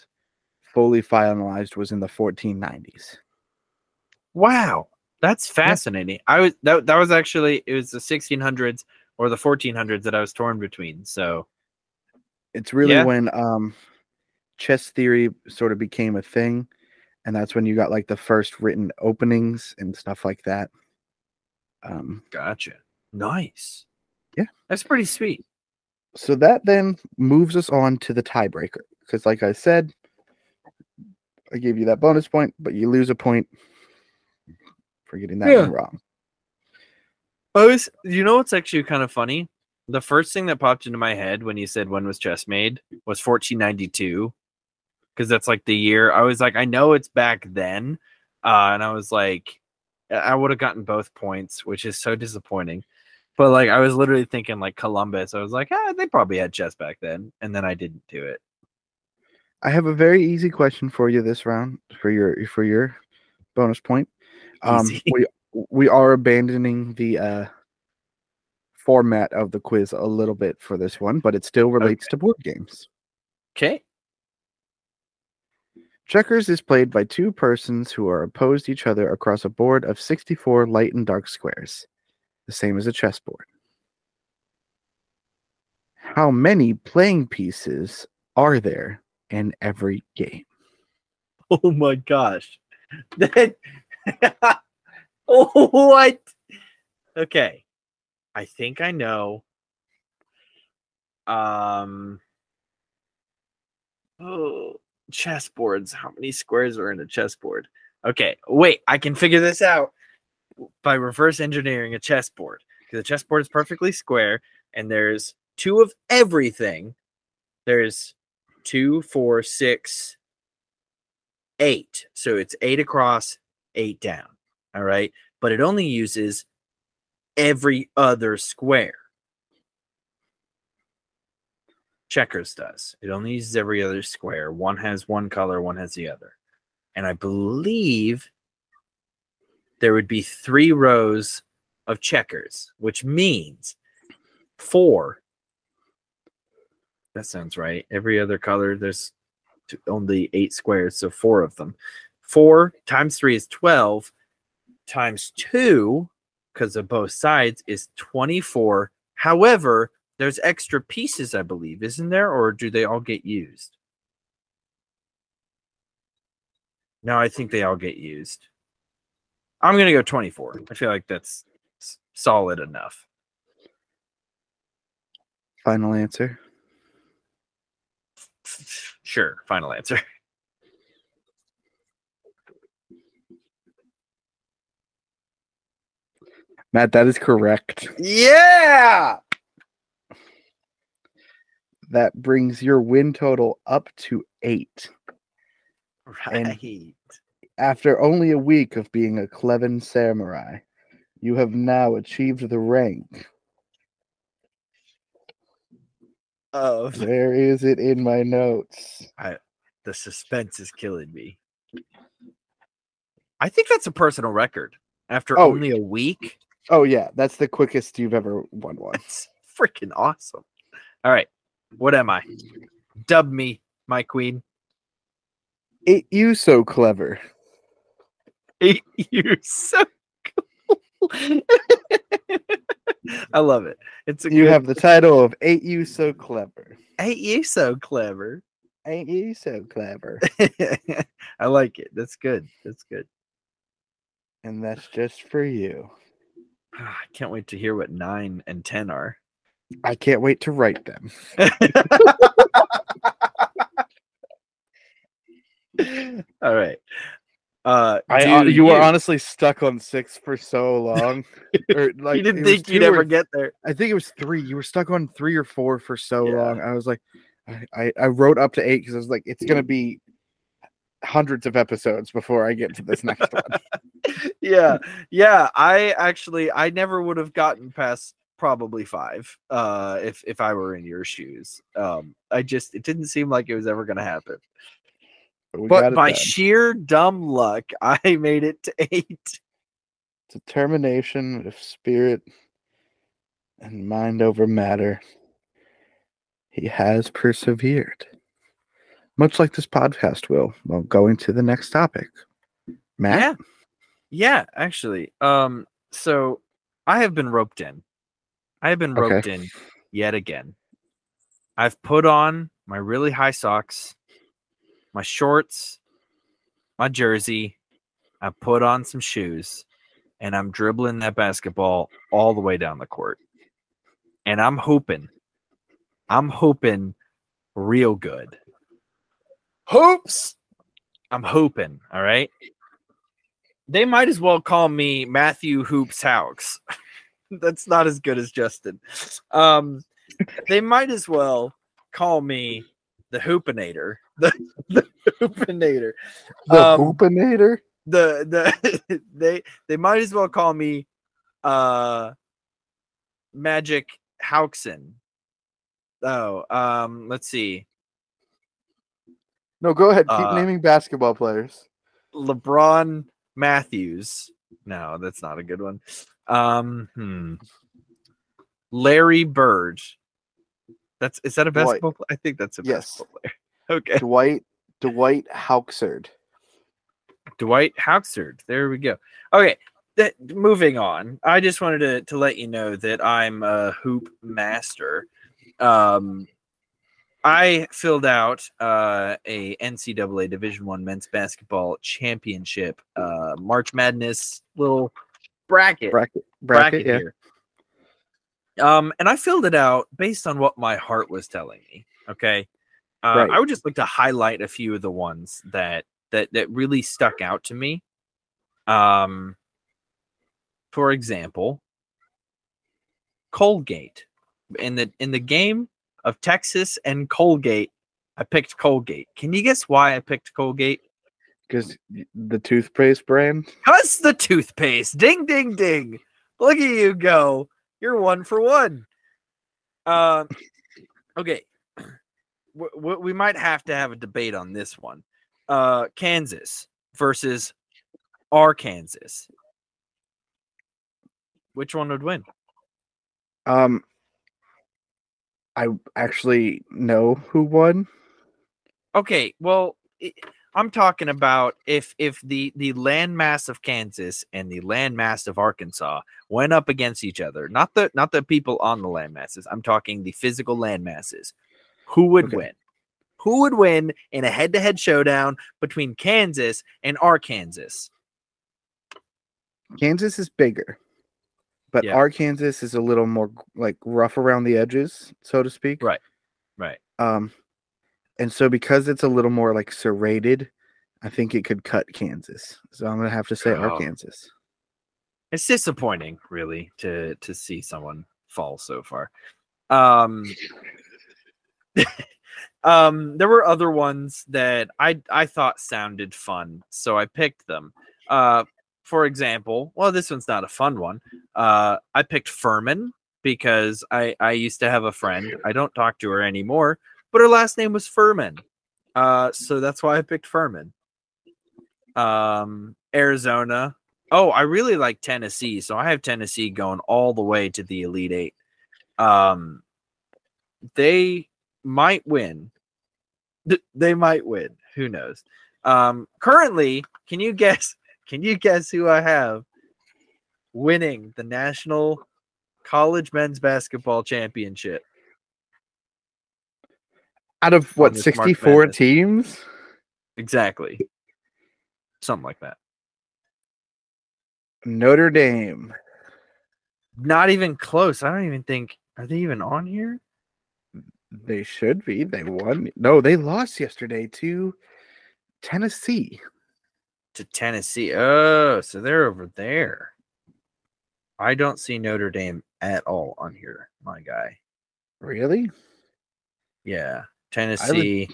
fully finalized was in the 1490s. Wow. That's fascinating. I was that that was actually it was the 1600s or the 1400s that I was torn between. So, It's really Yeah. when um chess theory sort of became a thing and that's when you got like the first written openings and stuff like that. Um gotcha. Nice. Yeah. That's pretty sweet. so that then moves us on to the tiebreaker because like i said i gave you that bonus point but you lose a point for getting that Yeah. one wrong I was, you know what's actually kind of funny? The first thing that popped into my head when you said when was chess made was 1492, because that's like the year. I was like, I know it's back then, uh, and I was like, I- I would have gotten both points, which is so disappointing. But like, I was literally thinking like Columbus. I was like, ah, they probably had chess back then, and then I didn't do it. I have a very easy question for you this round for your for your bonus point um Easy. we we are abandoning the uh format of the quiz a little bit for this one but it still relates to board games Okay. Checkers is played by two persons who are opposed to each other across a board of 64 light and dark squares, the same as a chessboard. How many playing pieces are there in every game? [LAUGHS] Oh my gosh. [LAUGHS] That oh [LAUGHS] what? Okay. I think I know. Um oh chessboards. How many squares are in a chessboard? Okay, wait, I can figure this out by reverse engineering a chessboard. A chessboard is perfectly square, and there's two of everything. There's two, four, six, eight. So it's eight across, eight down. All right. But it only uses every other square. Checkers does. It only uses every other square. One has one color, one has the other. And I believe there would be three rows of checkers, which means four. That sounds right. Every other color, there's only eight squares, so four of them. Four times three is 12, times two, because of both sides, is 24. However, there's extra pieces, I believe, isn't there? Or do they all get used? No, I think they all get used. I'm gonna go 24. I feel like that's solid enough. Final answer. [LAUGHS] Sure, final answer. [LAUGHS] Matt, that is correct. Yeah. That brings your win total up to eight. Right. And- Right. After only a week of being a Cleven samurai, you have now achieved the rank. Of [LAUGHS] Where is it in my notes? the suspense is killing me. I think that's a personal record. After Oh. only a week, Oh yeah, that's the quickest you've ever won one. that's freaking awesome. All right, what am I? Dub me, my queen. Ain't you so clever? You're so cool. [LAUGHS] I love it. It's a You good, have the title of Ain't You So Clever? Ain't you so clever? Ain't you so clever? [LAUGHS] I like it. That's good. That's good. And that's just for you. [SIGHS] I can't wait to hear what nine and ten are. I can't wait to write them. [LAUGHS] [LAUGHS] All right. Uh, I do hon- you were honestly stuck on six for so long. [LAUGHS] or like you didn't think you'd two or ever get there. I think it was three. You were stuck on three or four for so Yeah. long. I was like, I, I, I wrote up to eight because I was like, it's gonna be hundreds of episodes before I get to this next one. [LAUGHS] yeah yeah i actually i never would have gotten past probably five uh if if i were in your shoes um i just it didn't seem like it was ever gonna happen but by done. sheer dumb luck [LAUGHS] i made it to eight determination of spirit and mind over matter. He has persevered, much like this podcast will. Well, going to the next topic, Matt. yeah yeah actually um so i have been roped in i have been Okay. roped in yet again i've put on my really high socks my shorts my jersey i put on some shoes and i'm dribbling that basketball all the way down the court and i'm hoping i'm hoping real good hoops i'm hoping all right they might as well call me Matthew Hoops Haux. [LAUGHS] That's not as good as Justin. Um, they might as well call me the Hoopinator. The, [LAUGHS] the Hoopinator. The Um, Hoopinator. The the [LAUGHS] they they might as well call me uh Magic Hauxon. Oh, um, let's see. No, go ahead. Keep uh, naming basketball players. LeBron Matthews. No, that's not a good one. Um, hmm. Larry Bird. That's is that a basketball? player? I think that's a Yes. basketball player. Okay, Dwight Dwight Hauxerd. Dwight Hauxerd. There we go. Okay, that moving on. I just wanted to to let you know that I'm a hoop master. Um, I filled out uh, a NCAA Division One men's basketball championship uh, March Madness little bracket Bracket bracket, bracket, yeah. here. Um, and I filled it out based on what my heart was telling me. Okay. Uh, Right. I would just like to highlight a few of the ones that that that really stuck out to me. Um, for example, Colgate in the in the game of Texas and Colgate. I picked Colgate. Can you guess why I picked Colgate? Because the toothpaste brand. Cause the toothpaste. Ding ding ding. Look at you go. You're one for one. Um okay. W- we might have to have a debate on this one. Uh Kansas versus Arkansas. Which one would win? Um, I actually know who won. Okay, well, I'm talking about if if the the landmass of Kansas and the landmass of Arkansas went up against each other, not the not the people on the landmasses. I'm talking the physical landmasses. Who would Okay. win? who would win in a head-to-head showdown between Kansas and Arkansas. Kansas is bigger, but Yeah. Arkansas is a little more like rough around the edges, so to speak. Right. Right. Um, and so because it's a little more like serrated, I think it could cut Kansas. So I'm gonna have to say Oh. Arkansas. It's disappointing, really, to to see someone fall so far. Um, [LAUGHS] um, there were other ones that I I thought sounded fun, so I picked them. Uh, for example, well, this one's not a fun one. Uh, I picked Furman because I I used to have a friend. I don't talk to her anymore, but her last name was Furman. Uh, so that's why I picked Furman. Um, Arizona. Oh, I really like Tennessee, so I have Tennessee going all the way to the Elite Eight. Um, they might win. They might win. Who knows? Um, currently, can you guess? [LAUGHS] Can you guess who I have winning the national college men's basketball championship? Out of what 64 teams? Exactly. Something like that. Notre Dame. Not even close. I don't even think. Are they even on here? They should be. They won. No, they lost yesterday to Tennessee. to Tennessee. Oh, so they're over there. I don't see Notre Dame at all on here, my guy. Really? Yeah, Tennessee.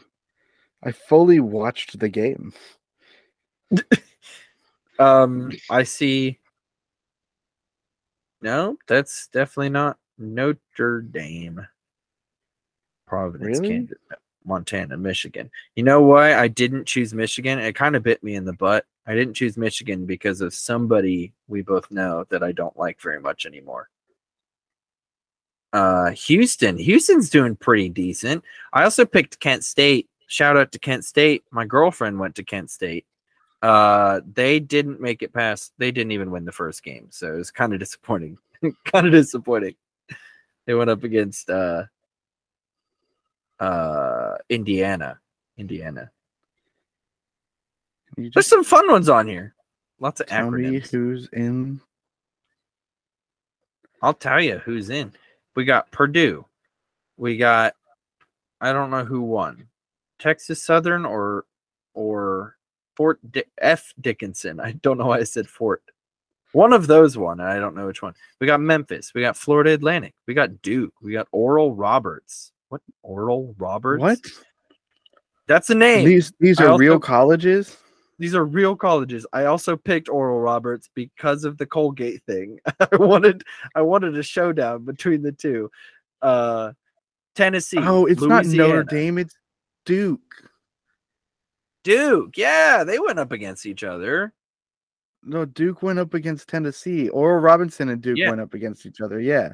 I fully watched the game. [LAUGHS] Um, I see. No, that's definitely not Notre Dame. Providence, Really? Kansas, Montana, Michigan. You know why I didn't choose Michigan? It kind of bit me in the butt. I didn't choose Michigan because of somebody we both know that I don't like very much anymore. Uh, Houston. Houston's doing pretty decent. I also picked Kent State. Shout out to Kent State. My girlfriend went to Kent State. Uh, they didn't make it past. They didn't even win the first game, so it was kind of disappointing. [LAUGHS] kind of disappointing. They went up against uh, uh, Indiana. Indiana. There's some fun ones on here. Lots of tell me acronyms. who's in. I'll tell you who's in. We got Purdue. We got I don't know who won. Texas Southern or or Fort Di- F Dickinson. I don't know why I said Fort. One of those won, and I don't know which one. We got Memphis. We got Florida Atlantic. We got Duke. We got Oral Roberts. What Oral Roberts? What? That's a name. These these I are real colleges. these are real colleges. I also picked Oral Roberts because of the Colgate thing. [LAUGHS] I wanted I wanted a showdown between the two. Uh Tennessee. Oh, it's not Notre Louisiana. Dame. It's Duke. Duke. Yeah, they went up against each other. No, Duke went up against Tennessee. Oral Robinson and Duke Yeah. went up against each other. Yeah,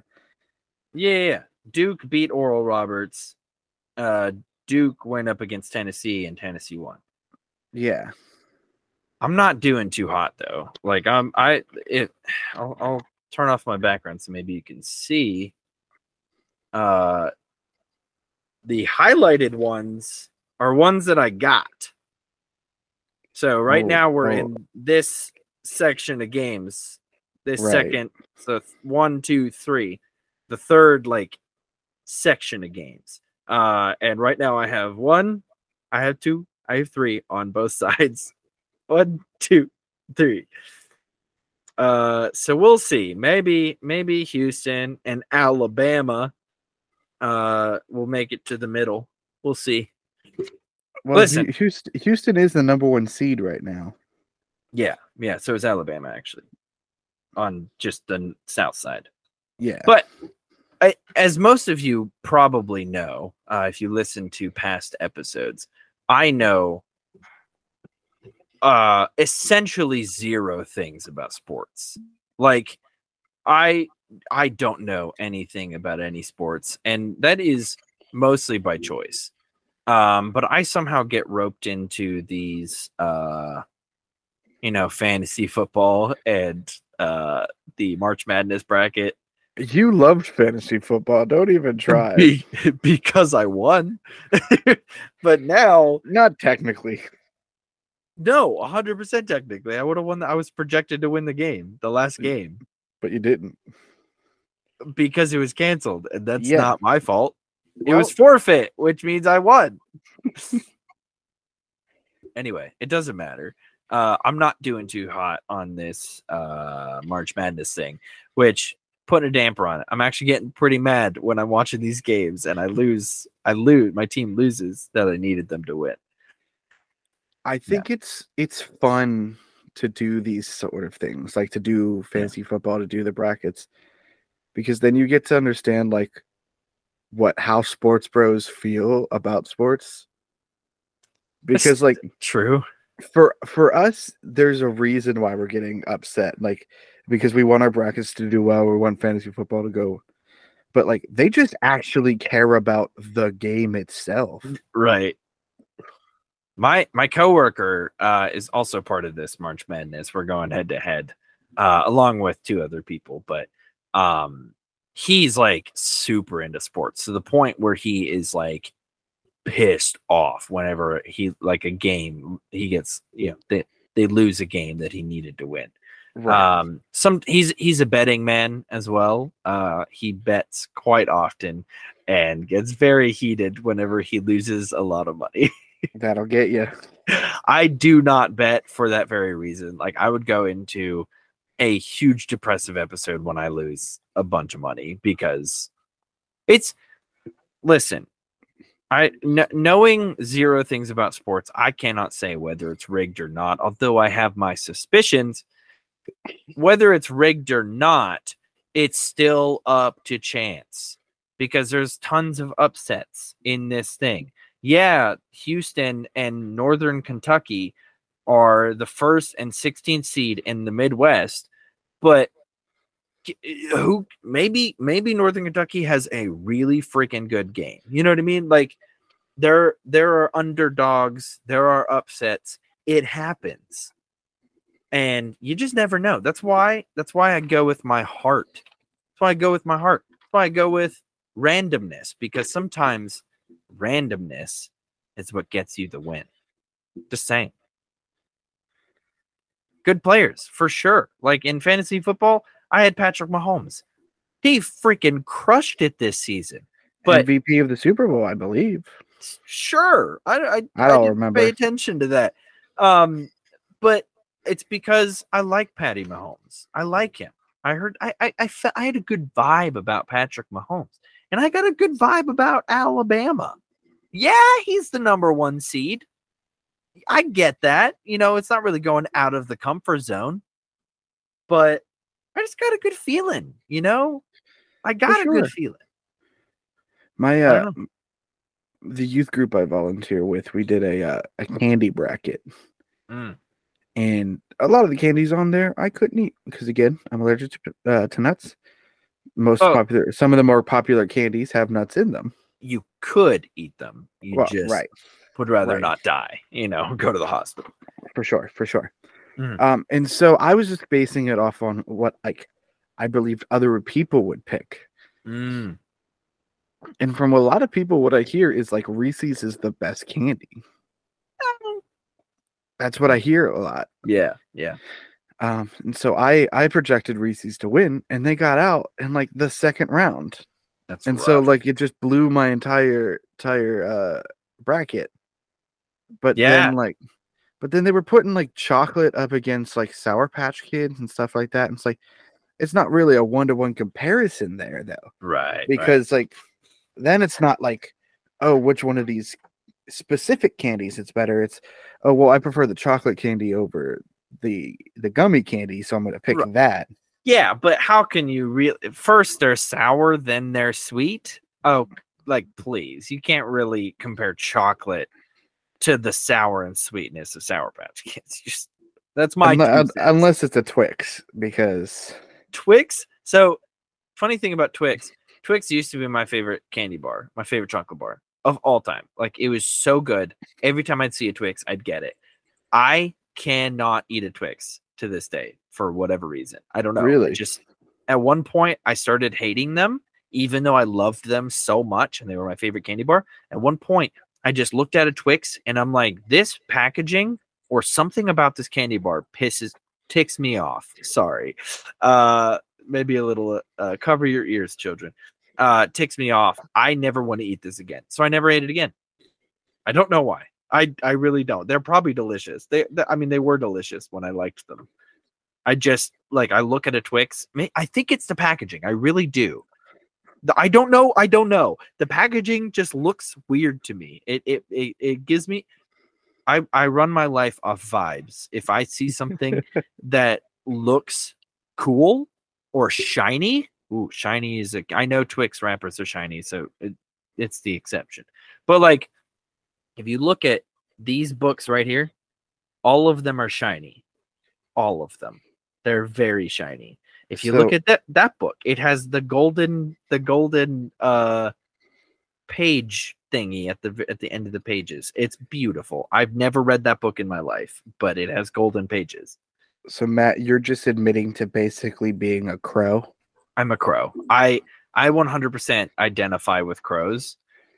yeah. Duke beat Oral Roberts. Uh Duke went up against Tennessee and Tennessee won. Yeah. I'm not doing too hot though. Like I'm I it I'll, I'll turn off my background so maybe you can see uh the highlighted ones are ones that I got. So right Oh, now we're oh. in this section of games. This Right. second so one, two, three. The third like section of games. Uh and right now I have one, I have two, I have three on both [LAUGHS] sides. One, two, three. Uh, so we'll see. Maybe, maybe Houston and Alabama uh will make it to the middle. We'll see. Well, Listen. Houston, Houston is the number one seed right now. Yeah, yeah. So is Alabama actually on just the south side. Yeah. But I, as most of you probably know, uh, if you listen to past episodes, I know uh, essentially zero things about sports. Like, I I don't know anything about any sports, and that is mostly by choice. Um, but I somehow get roped into these, uh, you know, fantasy football and uh, the March Madness bracket You loved fantasy football. Don't even [LAUGHS] try. be- because I won. [LAUGHS] but now, Not technically. no, 100% technically. I would have won. The, I was projected to win the game, the last game, But you didn't. because it was canceled. And that's Yeah. not my fault. it Well- was forfeit, which means I won. [LAUGHS] anyway, it doesn't matter. Uh, I'm not doing too hot on this uh, March Madness thing, which putting a damper on it. I'm actually getting pretty mad when I'm watching these games and I lose. I lose. My team loses that I needed them to win. I think it's it's fun to do these sort of things, like to do fantasy football, to do the brackets, because then you get to understand like what how sports bros feel about sports. [LAUGHS] Because like True. for for us, there's a reason why we're getting upset, like because we want our brackets to do well, we want fantasy football to go. But like they just actually care about the game itself. Right. My my coworker uh, is also part of this March Madness. We're going head to head, uh, along with two other people, but um, he's like super into sports to the point where he is like pissed off whenever he like a game he gets you know they they lose a game that he needed to win. Um, some he's he's a betting man as well. Uh, he bets quite often and gets very heated whenever he loses a lot of money. [LAUGHS] That'll get you. I do not bet for that very reason. Like I would go into a huge depressive episode when I lose a bunch of money because it's listen. I kn- knowing zero things about sports, I cannot say whether it's rigged or not. Although I have my suspicions, whether it's rigged or not, it's still up to chance because there's tons of upsets in this thing. Yeah, Houston and Northern Kentucky are the first and 16th seed in the Midwest, but uh, who maybe maybe Northern Kentucky has a really freaking good game. You know what I mean? Like there there are underdogs, there are upsets. It happens. And you just never know. That's why that's why I go with my heart. That's why I go with my heart. That's why I go with randomness because sometimes randomness is what gets you the win. Just saying. Good players for sure. Like in fantasy football, I had Patrick Mahomes. He freaking crushed it this season. But MVP of the Super Bowl, I believe. sure, I I, I don't didn't remember. pay attention to that. Um, but it's because I like Patty Mahomes. I like him. I heard I I I, fe- I had a good vibe about Patrick Mahomes, and I got a good vibe about Alabama. Yeah, he's the number one seed. I get that. You know, it's not really going out of the comfort zone, but I just got a good feeling. You know, I got a good feeling. My uh, the youth group I volunteer with, we did a uh, a candy bracket, Mm. And a lot of the candies on there I couldn't eat because again I'm allergic to, uh, to nuts. Most Oh. popular, some of the more popular candies have nuts in them. You could eat them. You Well, just right, would rather right. not die. You know, [LAUGHS] go to the hospital. for sure, for sure. Mhm. Um, and so I was just basing it off on what like I believed other people would pick. Mm. And from a lot of people, what I hear is like Reese's is the best candy. That's what I hear a lot. Yeah, yeah. Um, and so I I projected Reese's to win, and they got out in like the second round, That's and so like it just blew my entire entire uh bracket. But Yeah. then like, but then they were putting like chocolate up against like Sour Patch Kids and stuff like that, and it's like it's not really a one to one comparison there though, right right. because like then it's not like oh which one of these specific candies it's better. It's oh well I prefer the chocolate candy over the the gummy candy, so I'm gonna pick Right. that. yeah, but how can you really? First they're sour, then they're sweet. Oh, like please, you can't really compare chocolate to the sour and sweetness of Sour Patch Kids. [LAUGHS] Just that's my two Unle- unless it's a Twix, because Twix. So, funny thing about Twix, Twix used to be my favorite candy bar, my favorite chocolate bar of all time. Like it was so good. Every time I'd see a Twix, I'd get it. I cannot eat a Twix to this day for whatever reason. I don't know. Really? Just at one point, I started hating them, even though I loved them so much and they were my favorite candy bar. At one point, I just looked at a Twix and I'm like, this packaging or something about this candy bar pisses ticks me off. Sorry. Uh maybe a little uh cover your ears, children. Uh ticks me off. I never want to eat this again. So I never ate it again. I don't know why. I I really don't. They're probably delicious. They, they I mean they were delicious when I liked them. I just like I look at a Twix. I think it's the packaging. I really do. I don't know. I don't know. The packaging just looks weird to me. It it it, it gives me. I I run my life off vibes. If I see something [LAUGHS] that looks cool or shiny, ooh, shiny is a. I know Twix wrappers are shiny, so it, it's the exception. But like, if you look at these books right here, all of them are shiny. All of them. They're very shiny. If you look at that that book, it has the golden the golden uh page thingy at the at the end of the pages. It's beautiful. I've never read that book in my life, but it has golden pages. So Matt, you're just admitting to basically being a crow. I'm a crow. I I 100% identify with crows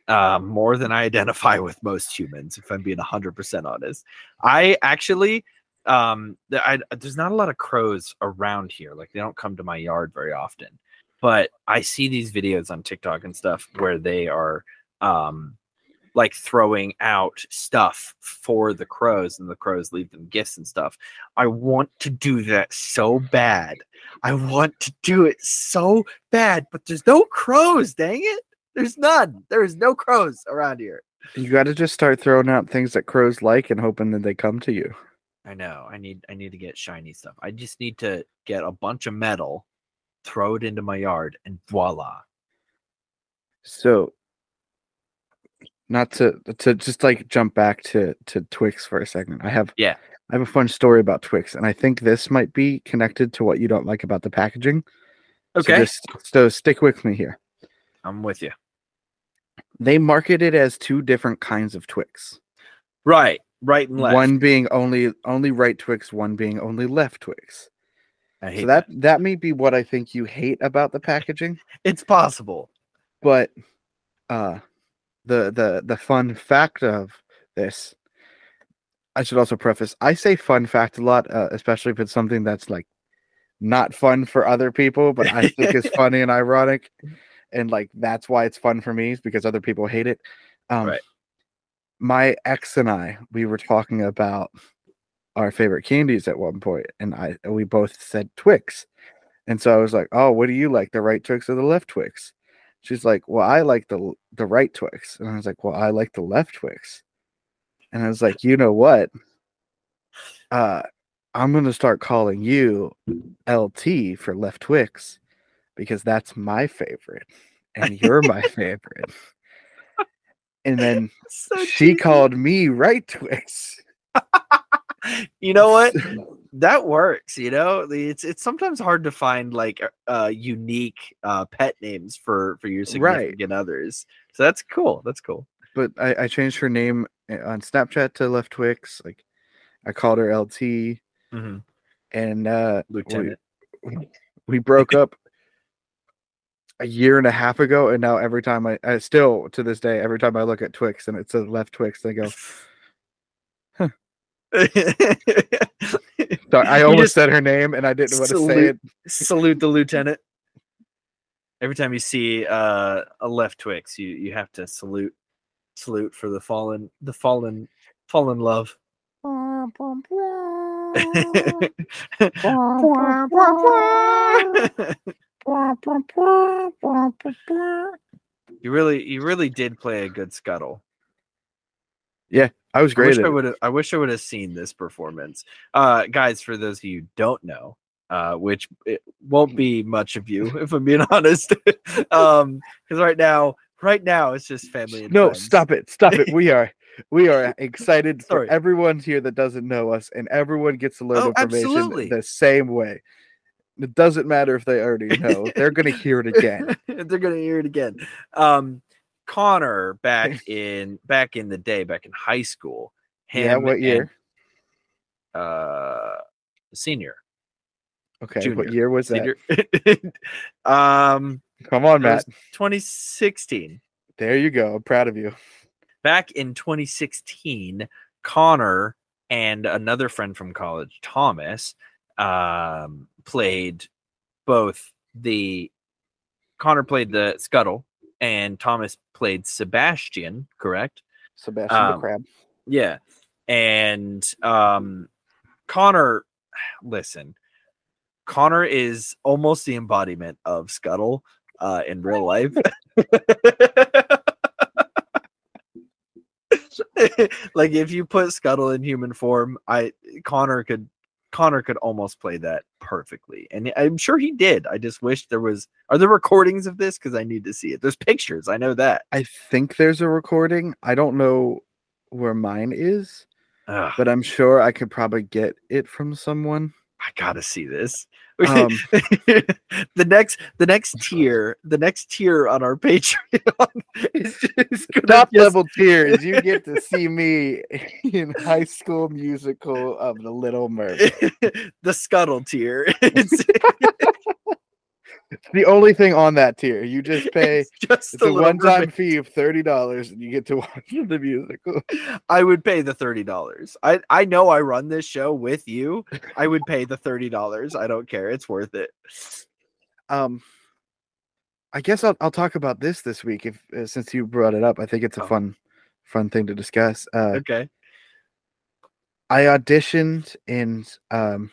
uh, more than I identify with most humans. If I'm being 100% honest, I actually um I, there's not a lot of crows around here. Like they don't come to my yard very often, but I see these videos on TikTok and stuff where they are um like throwing out stuff for the crows and the crows leave them gifts and stuff. I want to do that so bad. I want to do it so bad, but there's no crows, dang it. There's none. There is no crows around here. You got to just start throwing out things that crows like and hoping that they come to you. I know. I need I need to get shiny stuff. I just need to get a bunch of metal, throw it into my yard, and voila. So, not to to just like jump back to to Twix for a second. I have Yeah. I have a fun story about Twix, and I think this might be connected to what you don't like about the packaging. So Okay. just so stick with me here. I'm with you. They market it as two different kinds of Twix. Right. Right and left. One being only only right Twix, one being only left Twix. I hate So that that may be what I think you hate about the packaging. It's possible. but uh the the the fun fact of this. I should also preface i say fun fact a lot uh, especially if it's something that's like not fun for other people but i [LAUGHS] think is funny and ironic and like that's why it's fun for me is because other people hate it. Um Right. my ex and i we were talking about our favorite candies at one point and i we both said twix. And so i was like oh what do you like the right twix or the left twix She's like, "Well, I like the the right Twix," and I was like, "Well, I like the left Twix," and I was like, "You know what? Uh, I'm gonna start calling you LT for left Twix because that's my favorite, and you're my [LAUGHS] favorite." And then So she called me right Twix. [LAUGHS] You know what? [LAUGHS] that works you know it's it's sometimes hard to find like uh unique uh pet names for for your Right. significant others so that's cool that's cool But I, I changed her name uh, on Snapchat to Left Twix. Like, I called her LT, and uh, we- lieutenant [LAUGHS] we broke up a year and a half ago and now every time I, I still to this day every time i look at twix and it says left twix i go [LAUGHS] sorry, i You almost just said her name and i didn't want to say salute- it. salute the lieutenant. Every time you see uh a left twix you you have to salute salute for the fallen the fallen fallen love. [LAUGHS] [LAUGHS] You really you really did play a good scuttle i was great. I wish I would have. I wish I would have seen this performance, uh, guys. For those of you who don't know, uh, which it won't be much of you, [LAUGHS] if I'm being [LAUGHS] honest, um, because right now, right now, it's just family. And no friends. stop it stop it we are we are [LAUGHS] excited for Sorry. everyone here that doesn't know us and everyone gets a learn Oh, information absolutely. the same way it doesn't matter if they already know they're going to hear it again They're gonna hear it again. Um, Connor back [LAUGHS] in back in the day, back in high school. yeah what and, year uh, senior. okay junior, what year was that [LAUGHS] um, come on matt 2016. there you go i'm proud of you back in 2016, Connor and another friend from college, Thomas, um, played both the Connor played the Scuttle and Thomas played Sebastian, correct? Sebastian Um, the Crab. Yeah. And um Connor [SIGHS] listen. Connor is almost the embodiment of Scuttle uh in real life. [LAUGHS] [LAUGHS] like if you put Scuttle in human form, I Connor could Connor could almost play that perfectly. And I'm sure he did. I just wish there was are there recordings of this cuz I need to see it. There's pictures. I know that. I think there's a recording. I don't know where mine is, Ugh, but I'm sure I could probably get it from someone. I got to see this. [LAUGHS] Um, the next the next tier, the next tier on our [LAUGHS] Patreon is just Top just- level tiers, you get to see [LAUGHS] me in High School Musical of The Little Mermaid. the scuttle tier. It's, the only thing on that tier. You just [LAUGHS] pay. it's just It's a a one-time fee of thirty dollars, and you get to [LAUGHS] watch the musical. I would pay the thirty dollars. I I know I run this show with you. I would pay the thirty dollars. I don't care. It's worth it. Um, I guess I'll I'll talk about this this week if uh, since you brought it up. I think it's a Oh. fun fun thing to discuss. Uh, Okay. I auditioned and um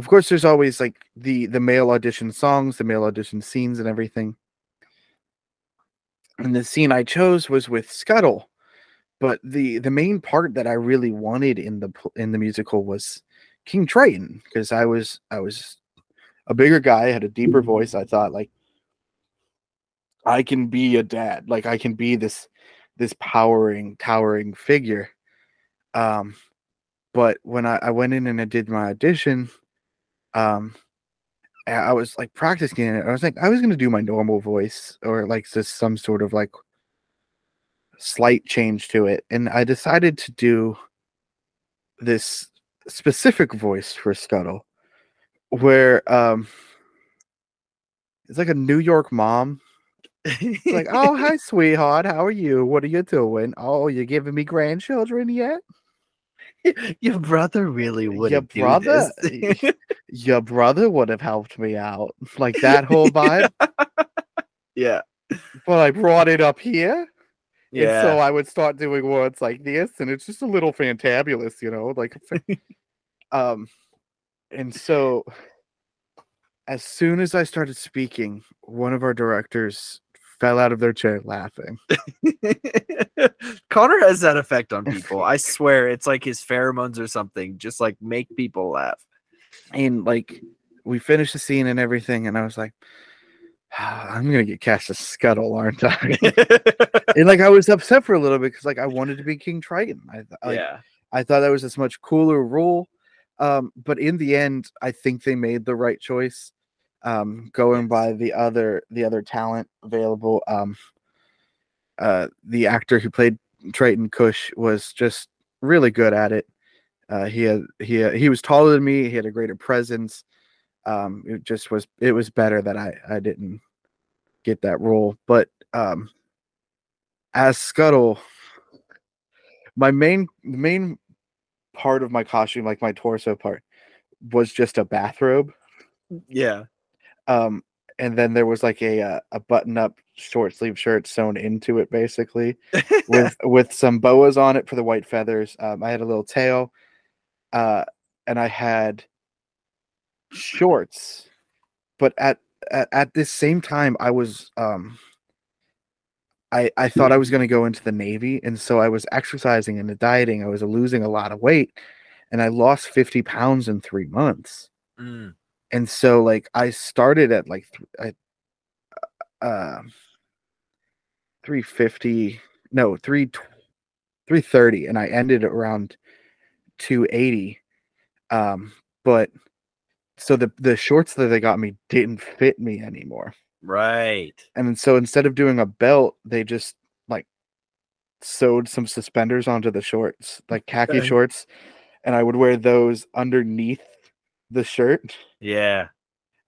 of course there's always like the the male audition songs, the male audition scenes and everything. And the scene I chose was with Scuttle. But the the main part that I really wanted in the in the musical was King Triton because I was I was a bigger guy, had a deeper voice. I thought like I can be a dad. Like I can be this this powering towering figure. Um but when I, I went in and I did my audition, um, I was like practicing it. I was like, I was gonna do my normal voice or like just some sort of like slight change to it, and I decided to do this specific voice for Scuttle, where um, it's like a New York mom. It's like, oh hi, [LAUGHS] sweetheart, how are you? What are you doing? Oh, you giving me grandchildren yet? [LAUGHS] Your brother really would. Your brother, your brother would have helped me out, like that whole [LAUGHS] vibe. yeah. but I brought it up here, and Yeah. so I would start doing words like this, and it's just a little fantabulous, you know, like, [LAUGHS] um, and so as soon as I started speaking, one of our directors fell out of their chair laughing. [LAUGHS] Connor has that effect on people. I swear, it's like his pheromones or something. Just like make people laugh. and like we finished the scene and everything, and I was like, "Ah, I'm gonna get cast as Scuttle, aren't I? [LAUGHS] and like I was upset for a little bit because like I wanted to be King Triton. I th- like, yeah. I thought that was this much cooler role. Um, but in the end, I think they made the right choice. Um, going by the other the other talent available. Um, uh, the actor who played Triton Cush was just really good at it. Uh, he had he had, he was taller than me. He had a greater presence. Um, it just was it was better that I I didn't get that role. But um, as Scuttle, my main main part of my costume, like my torso part, was just a bathrobe. Yeah. Um, and then there was like a uh, a button up short sleeve shirt sewn into it, basically [LAUGHS] with with some boas on it for the white feathers. Um, I had a little tail, uh, and I had shorts. But at at, at this same time, I was um, I I thought I was going to go into the navy, and so I was exercising and dieting. I was losing a lot of weight, and I lost fifty pounds in three months Mm. And so like I started at like th- I, uh, 350 no 3 330 and I ended around 280 um but so the the shorts that they got me didn't fit me anymore Right. and so instead of doing a belt they just like sewed some suspenders onto the shorts like khaki Okay. shorts and I would wear those underneath the shirt Yeah.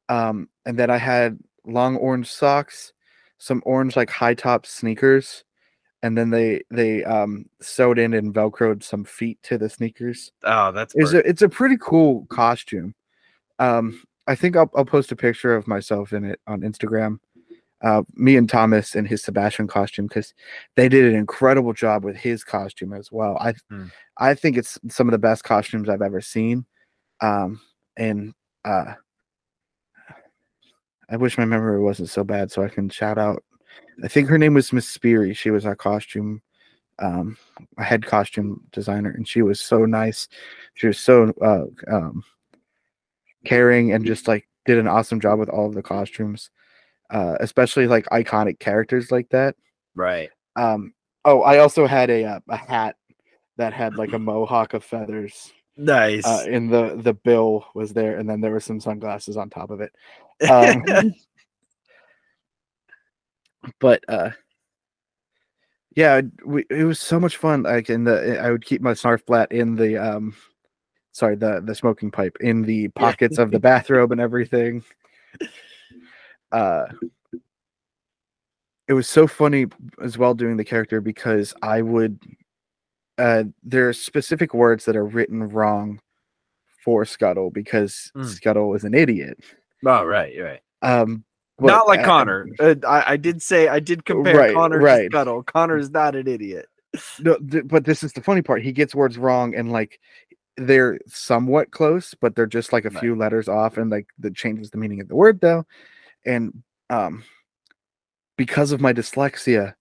um and then i had long orange socks some orange like high top sneakers and then they they um sewed in and velcroed some feet to the sneakers. Oh, that's It's a it's a pretty cool costume. Um, I think I'll I'll post a picture of myself in it on Instagram. Uh, me and Thomas in his Sebastian costume because they did an incredible job with his costume as well. I Hmm. I think it's some of the best costumes I've ever seen. Um, and uh, I wish my memory wasn't so bad so I can shout out. I think her name was Miss Speary. She was our costume, um, a head costume designer, and she was so nice. She was so uh, um, caring and just like did an awesome job with all of the costumes, uh, especially like iconic characters like that. right. Um, oh, I also had a uh, a hat that had like a [CLEARS THROAT] mohawk of feathers. Nice. Uh, in the the bill was there, and then there were some sunglasses on top of it. [LAUGHS] Um, but uh, yeah, it- we, it was so much fun. Like in the, I would keep my snarf flat in the um, sorry, the the smoking pipe in the pockets of the bathrobe and everything. Uh, it was so funny as well doing the character because I would, uh, there are specific words that are written wrong for Scuttle because Mm. Scuttle is an idiot. oh, right, right. Um, Not like uh, Connor. Uh, I, I did say I did compare Right, Connor right. to Scuttle. Connor is not an idiot. No, th- but this is the funny part. He gets words wrong, and like they're somewhat close, but they're just like a Right. few letters off, and like that changes the meaning of the word though. And um, because of my dyslexia,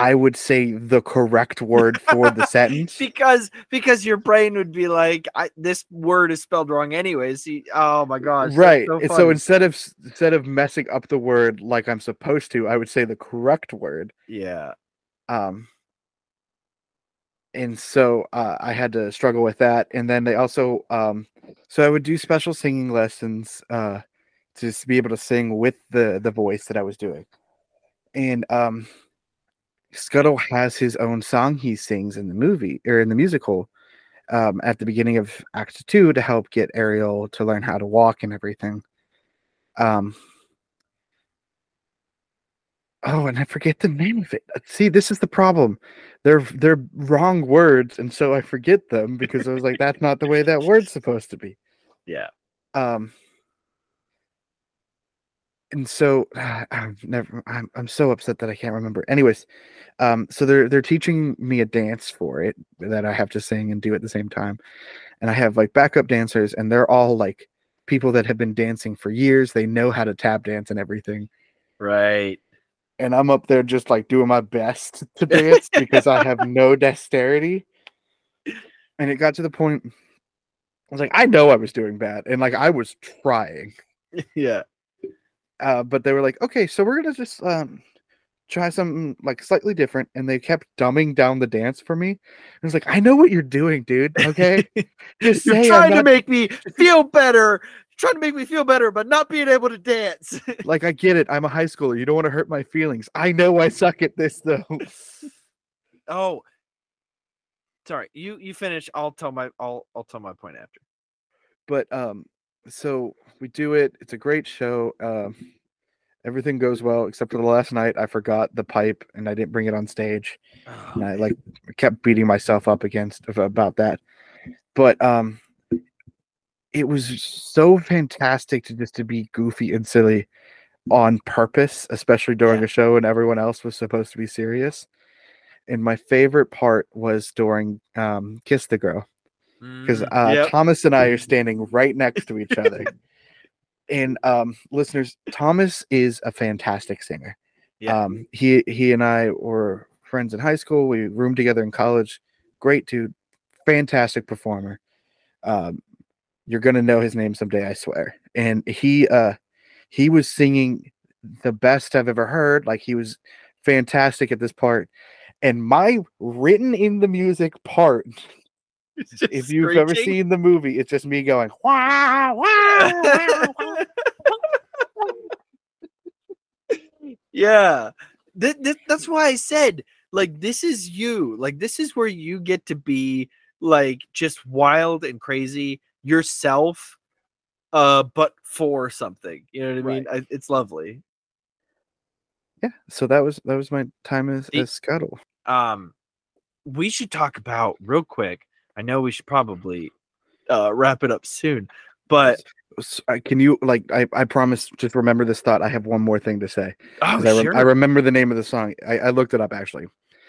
I would say the correct word for the [LAUGHS] sentence. because because your brain would be like, I, this word is spelled wrong anyways. Oh my gosh, that's right. So, so instead of instead of messing up the word like I'm supposed to, I would say the correct word. yeah, um and so uh, i had to struggle with that and then they also um so i would do special singing lessons uh to be able to sing with the the voice that i was doing and um scuttle has his own song he sings in the movie or in the musical um at the beginning of act two to help get ariel to learn how to walk and everything um Oh, and I forget the name of it. See, this is the problem. They're they're wrong words, and so I forget them because I was like, that's not the way that word's supposed to be. [LAUGHS] yeah. Um, and so [SIGHS] I'm never. I'm I'm so upset that I can't remember. Anyways, um, so they're they're teaching me a dance for it that I have to sing and do at the same time, and I have like backup dancers, and they're all like people that have been dancing for years. They know how to tap dance and everything Right. and I'm up there just like doing my best [LAUGHS] to dance because I have no dexterity. And it got to the point I was like, I know I was doing bad, and like I was trying. [LAUGHS] Yeah. Uh, but they were like, okay, so we're gonna just um try something like slightly different, and they kept dumbing down the dance for me. I was like, I know what you're doing, dude. Okay, [LAUGHS] just You're trying to make me [LAUGHS] feel better. Trying to make me feel better, but not being able to dance. [LAUGHS] like I get it. I'm a high schooler. You don't want to hurt my feelings. I know I suck at this though. oh, sorry. You you finish. I'll tell my I'll I'll tell my point after. but um so we do it it's a great show um everything goes well except for the last night i forgot the pipe and i didn't bring it on stage and i like kept beating myself up against about that. But um it was so fantastic to just to be goofy and silly on purpose especially during Yeah. a show and everyone else was supposed to be serious. And my favorite part was during um kiss the girl because Mm, uh, yep. Thomas and I are standing right next to each other. [LAUGHS] and um, listeners, Thomas is a fantastic singer. Yeah. Um, he he and I were friends in high school. We roomed together in college. Great dude, fantastic performer. Um, you're gonna know his name someday, I swear. And he uh, he was singing the best I've ever heard. Like he was fantastic at this part. And my written in the music part Just [LAUGHS] if you've ever seen the movie, it's just me going wow, wow, wow, wow." yeah. Th- th- that's why i said like this is you. Like this is where you get to be like just wild and crazy yourself uh but for something. You know what i mean? I, it's lovely. Yeah, so that was that was my time as, The- as Scuttle. um we should talk about real quick i know we should probably uh wrap it up soon but Can you like I, I promise just remember this thought. I have one more thing to say. oh I, rem- sure I remember the name of the song. I, I looked it up actually.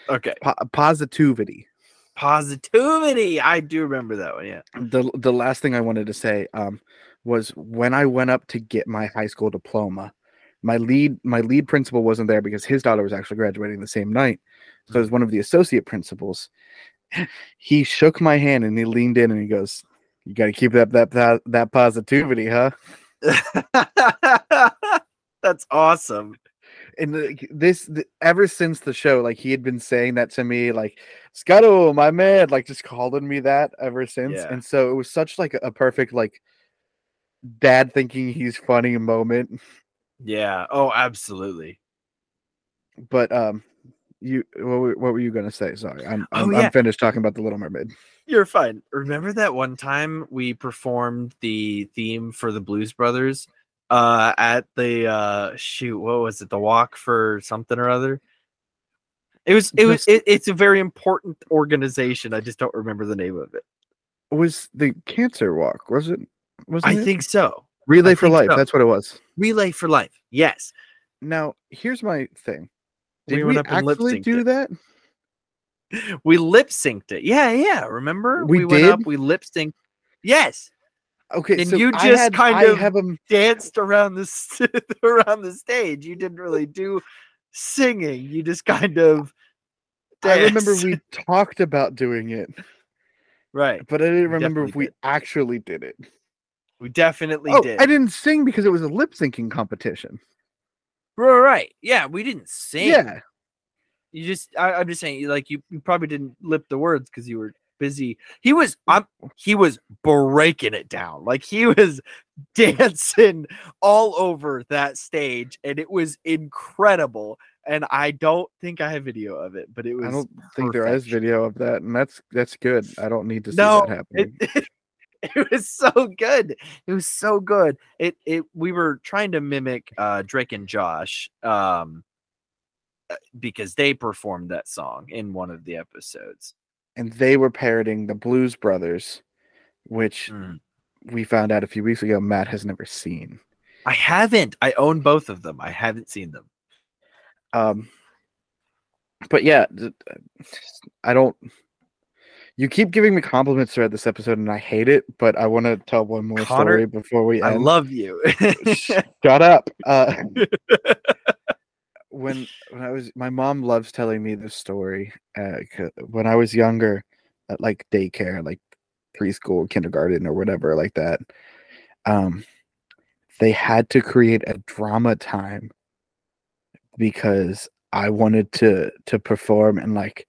okay Po- Positoovity. Positoovity i do remember that one yeah The the last thing I wanted to say um was when I went up to get my high school diploma, my lead my lead principal wasn't there because his daughter was actually graduating the same night. So as one of the associate principals, he shook my hand and he leaned in and he goes, "You got to keep that that that that positoovity, huh?" [LAUGHS] that's awesome. And this ever since the show like he had been saying that to me like scuttle my man like just calling me that ever since. Yeah. and so it was such like a perfect like dad thinking he's funny moment. Yeah. Oh absolutely. But um you what were, what were you gonna say sorry i'm Oh, I'm, yeah. I'm finished talking about the little mermaid You're fine. Remember that one time we performed the theme for the Blues Brothers uh at the uh shoot, what was it? The walk for something or other? It was it was it, it's a very important organization. I just don't remember the name of it. was the cancer walk was it was I it think so. relay I for life so. that's what it was Relay for Life. Yes. now here's my thing did we, lip actually do it. that [LAUGHS] We lip synced it. Yeah, yeah. Remember? We went up, we lip synced. Yes. okay And so you I just had- kind I of have 'em- danced around the [LAUGHS] around the stage. You didn't really do singing. You just kind of. I remember we talked about doing it, right. but I didn't remember if we did. actually did it. We definitely oh, did. I didn't sing because it was a lip syncing competition. Right, right. Yeah, we didn't sing. Yeah, You just. I, I'm just saying. Like you, you probably didn't lip the words because you were busy. He was. Mm. I'm. He was breaking it down. Like he was [LAUGHS] dancing all over that stage, and it was incredible. And I don't think I have video of it, but it was. I don't think there is video of that, and that's that's good. I don't need to see No, that happening. [LAUGHS] it, [LAUGHS] it was so good. It was so good. It it we were trying to mimic uh Drake and Josh um uh, because they performed that song in one of the episodes. and they were parroting the Blues Brothers, which Mm. we found out a few weeks ago. Matt has never seen. I haven't. I own both of them. I haven't seen them. Um, but yeah, I don't. You keep giving me compliments throughout this episode, and I hate it. But I want to tell one more Connor, story before we End. I love you. [LAUGHS] Shut up. Uh, [LAUGHS] when when I was, my mom loves telling me this story. Uh, when I was younger, at like daycare, like preschool, kindergarten, or whatever, like that, um, they had to create a drama time because I wanted to to perform and like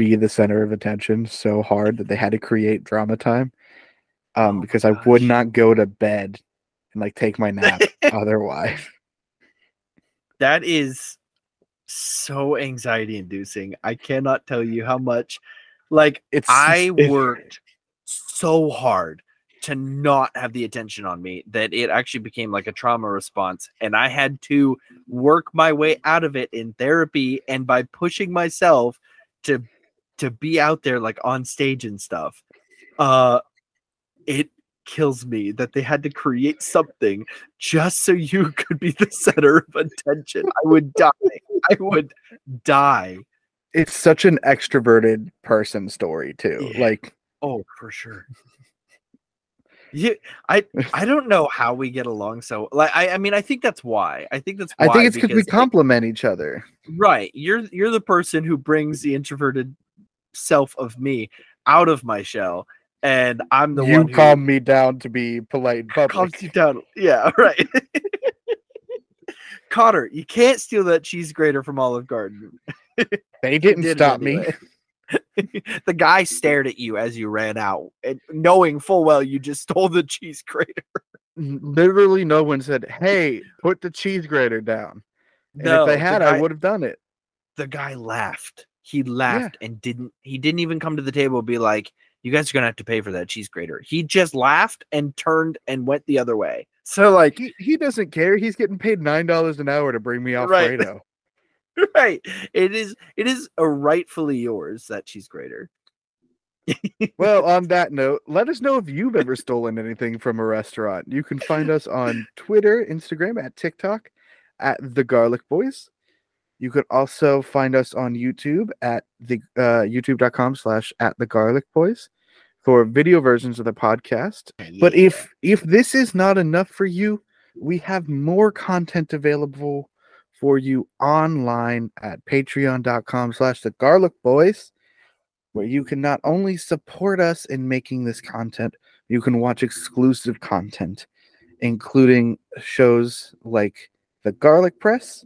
be the center of attention so hard that they had to create drama time. Um, Oh because I would not go to bed and like take my nap [LAUGHS] otherwise. that is so anxiety inducing. I cannot tell you how much like It's I it- worked so hard to not have the attention on me that it actually became like a trauma response and I had to work my way out of it in therapy and by pushing myself to to be out there like on stage and stuff. Uh it kills me that they had to create something just so you [LAUGHS] could be the center of attention. I would die. I would die. it's such an extroverted person story too. Yeah. Like Oh, for sure. Yeah, I [LAUGHS] I don't know how we get along so like I I mean I think that's why. I think that's why I think it's because we complement each other. right. You're you're the person who brings the introverted self of me out of my shell and I'm the you one who calm me down to be polite in [LAUGHS] public. calms you down. Yeah, [LAUGHS] right. Cotter, you can't steal that cheese grater from Olive Garden. [LAUGHS] They didn't did stop me. the guy stared at you as you ran out, and knowing full well you just stole the cheese grater. Literally, no one said, "Hey, put the cheese grater down." And No, if they the had, guy- I would have done it. The guy laughed. He laughed and didn't. He didn't even come to the table and be like, "You guys are gonna have to pay for that cheese grater." He just laughed and turned and went the other way. So like, He, he doesn't care. He's getting paid nine dollars an hour to bring me Right. Alfredo. [LAUGHS] right. It is it is a rightfully yours that cheese grater. well, [LAUGHS] on that note, let us know if you've ever stolen anything from a restaurant. You can find us on Twitter, Instagram, at TikTok, at the Garlic Boys. You could also find us on YouTube at the uh, youtube.com slash at the garlic boys for video versions of the podcast. But if if this is not enough for you, we have more content available for you online at patreon.com slash the garlic boys where you can not only support us in making this content you can watch exclusive content including shows like the garlic press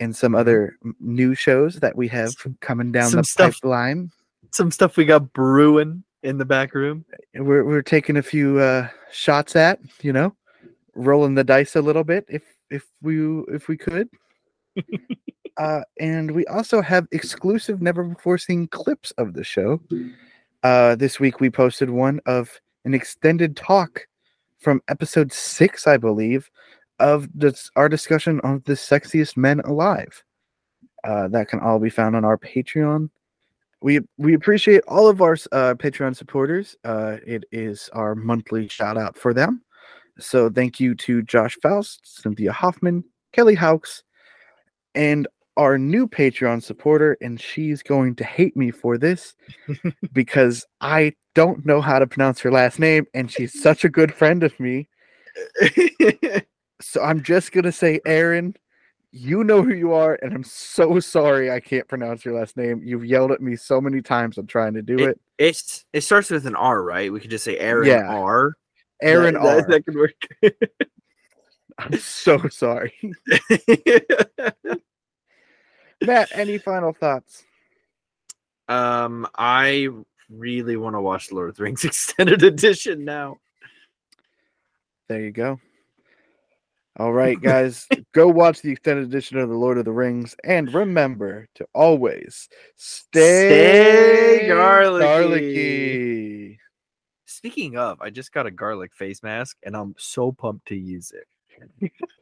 and some other new shows that we have coming down some the stuff- pipeline. some stuff we got brewing in the back room. We're, we're taking a few uh shots at you know rolling the dice a little bit if if we if we could. [LAUGHS] Uh and we also have exclusive never before seen clips of the show. Uh this week we posted one of an extended talk from episode six i believe of this our discussion of the sexiest men alive uh that can all be found on our patreon we we appreciate all of our uh, Patreon supporters. Uh, it is our monthly shout out for them. So thank you to Josh Faust, Cynthia Hoffman, Kelly Hawks, and our new Patreon supporter. And she's going to hate me for this [LAUGHS] because I don't know how to pronounce her last name, and she's such a good friend of me. [LAUGHS] So I'm just gonna say, Aaron, you know who you are, and I'm so sorry I can't pronounce your last name. You've yelled at me so many times. I'm trying to do it. it's it starts with an R, right? We could just say Aaron Yeah. R. Aaron that, R. That, that could work. [LAUGHS] I'm so sorry. [LAUGHS] Matt, any final thoughts? um, I really want to watch Lord of the Rings [LAUGHS] extended edition now. There you go. All right, guys, go watch the extended edition of The Lord of the Rings and remember to always stay, Stay garlicky. garlicky. Speaking of, I just got a garlic face mask and I'm so pumped to use it. [LAUGHS]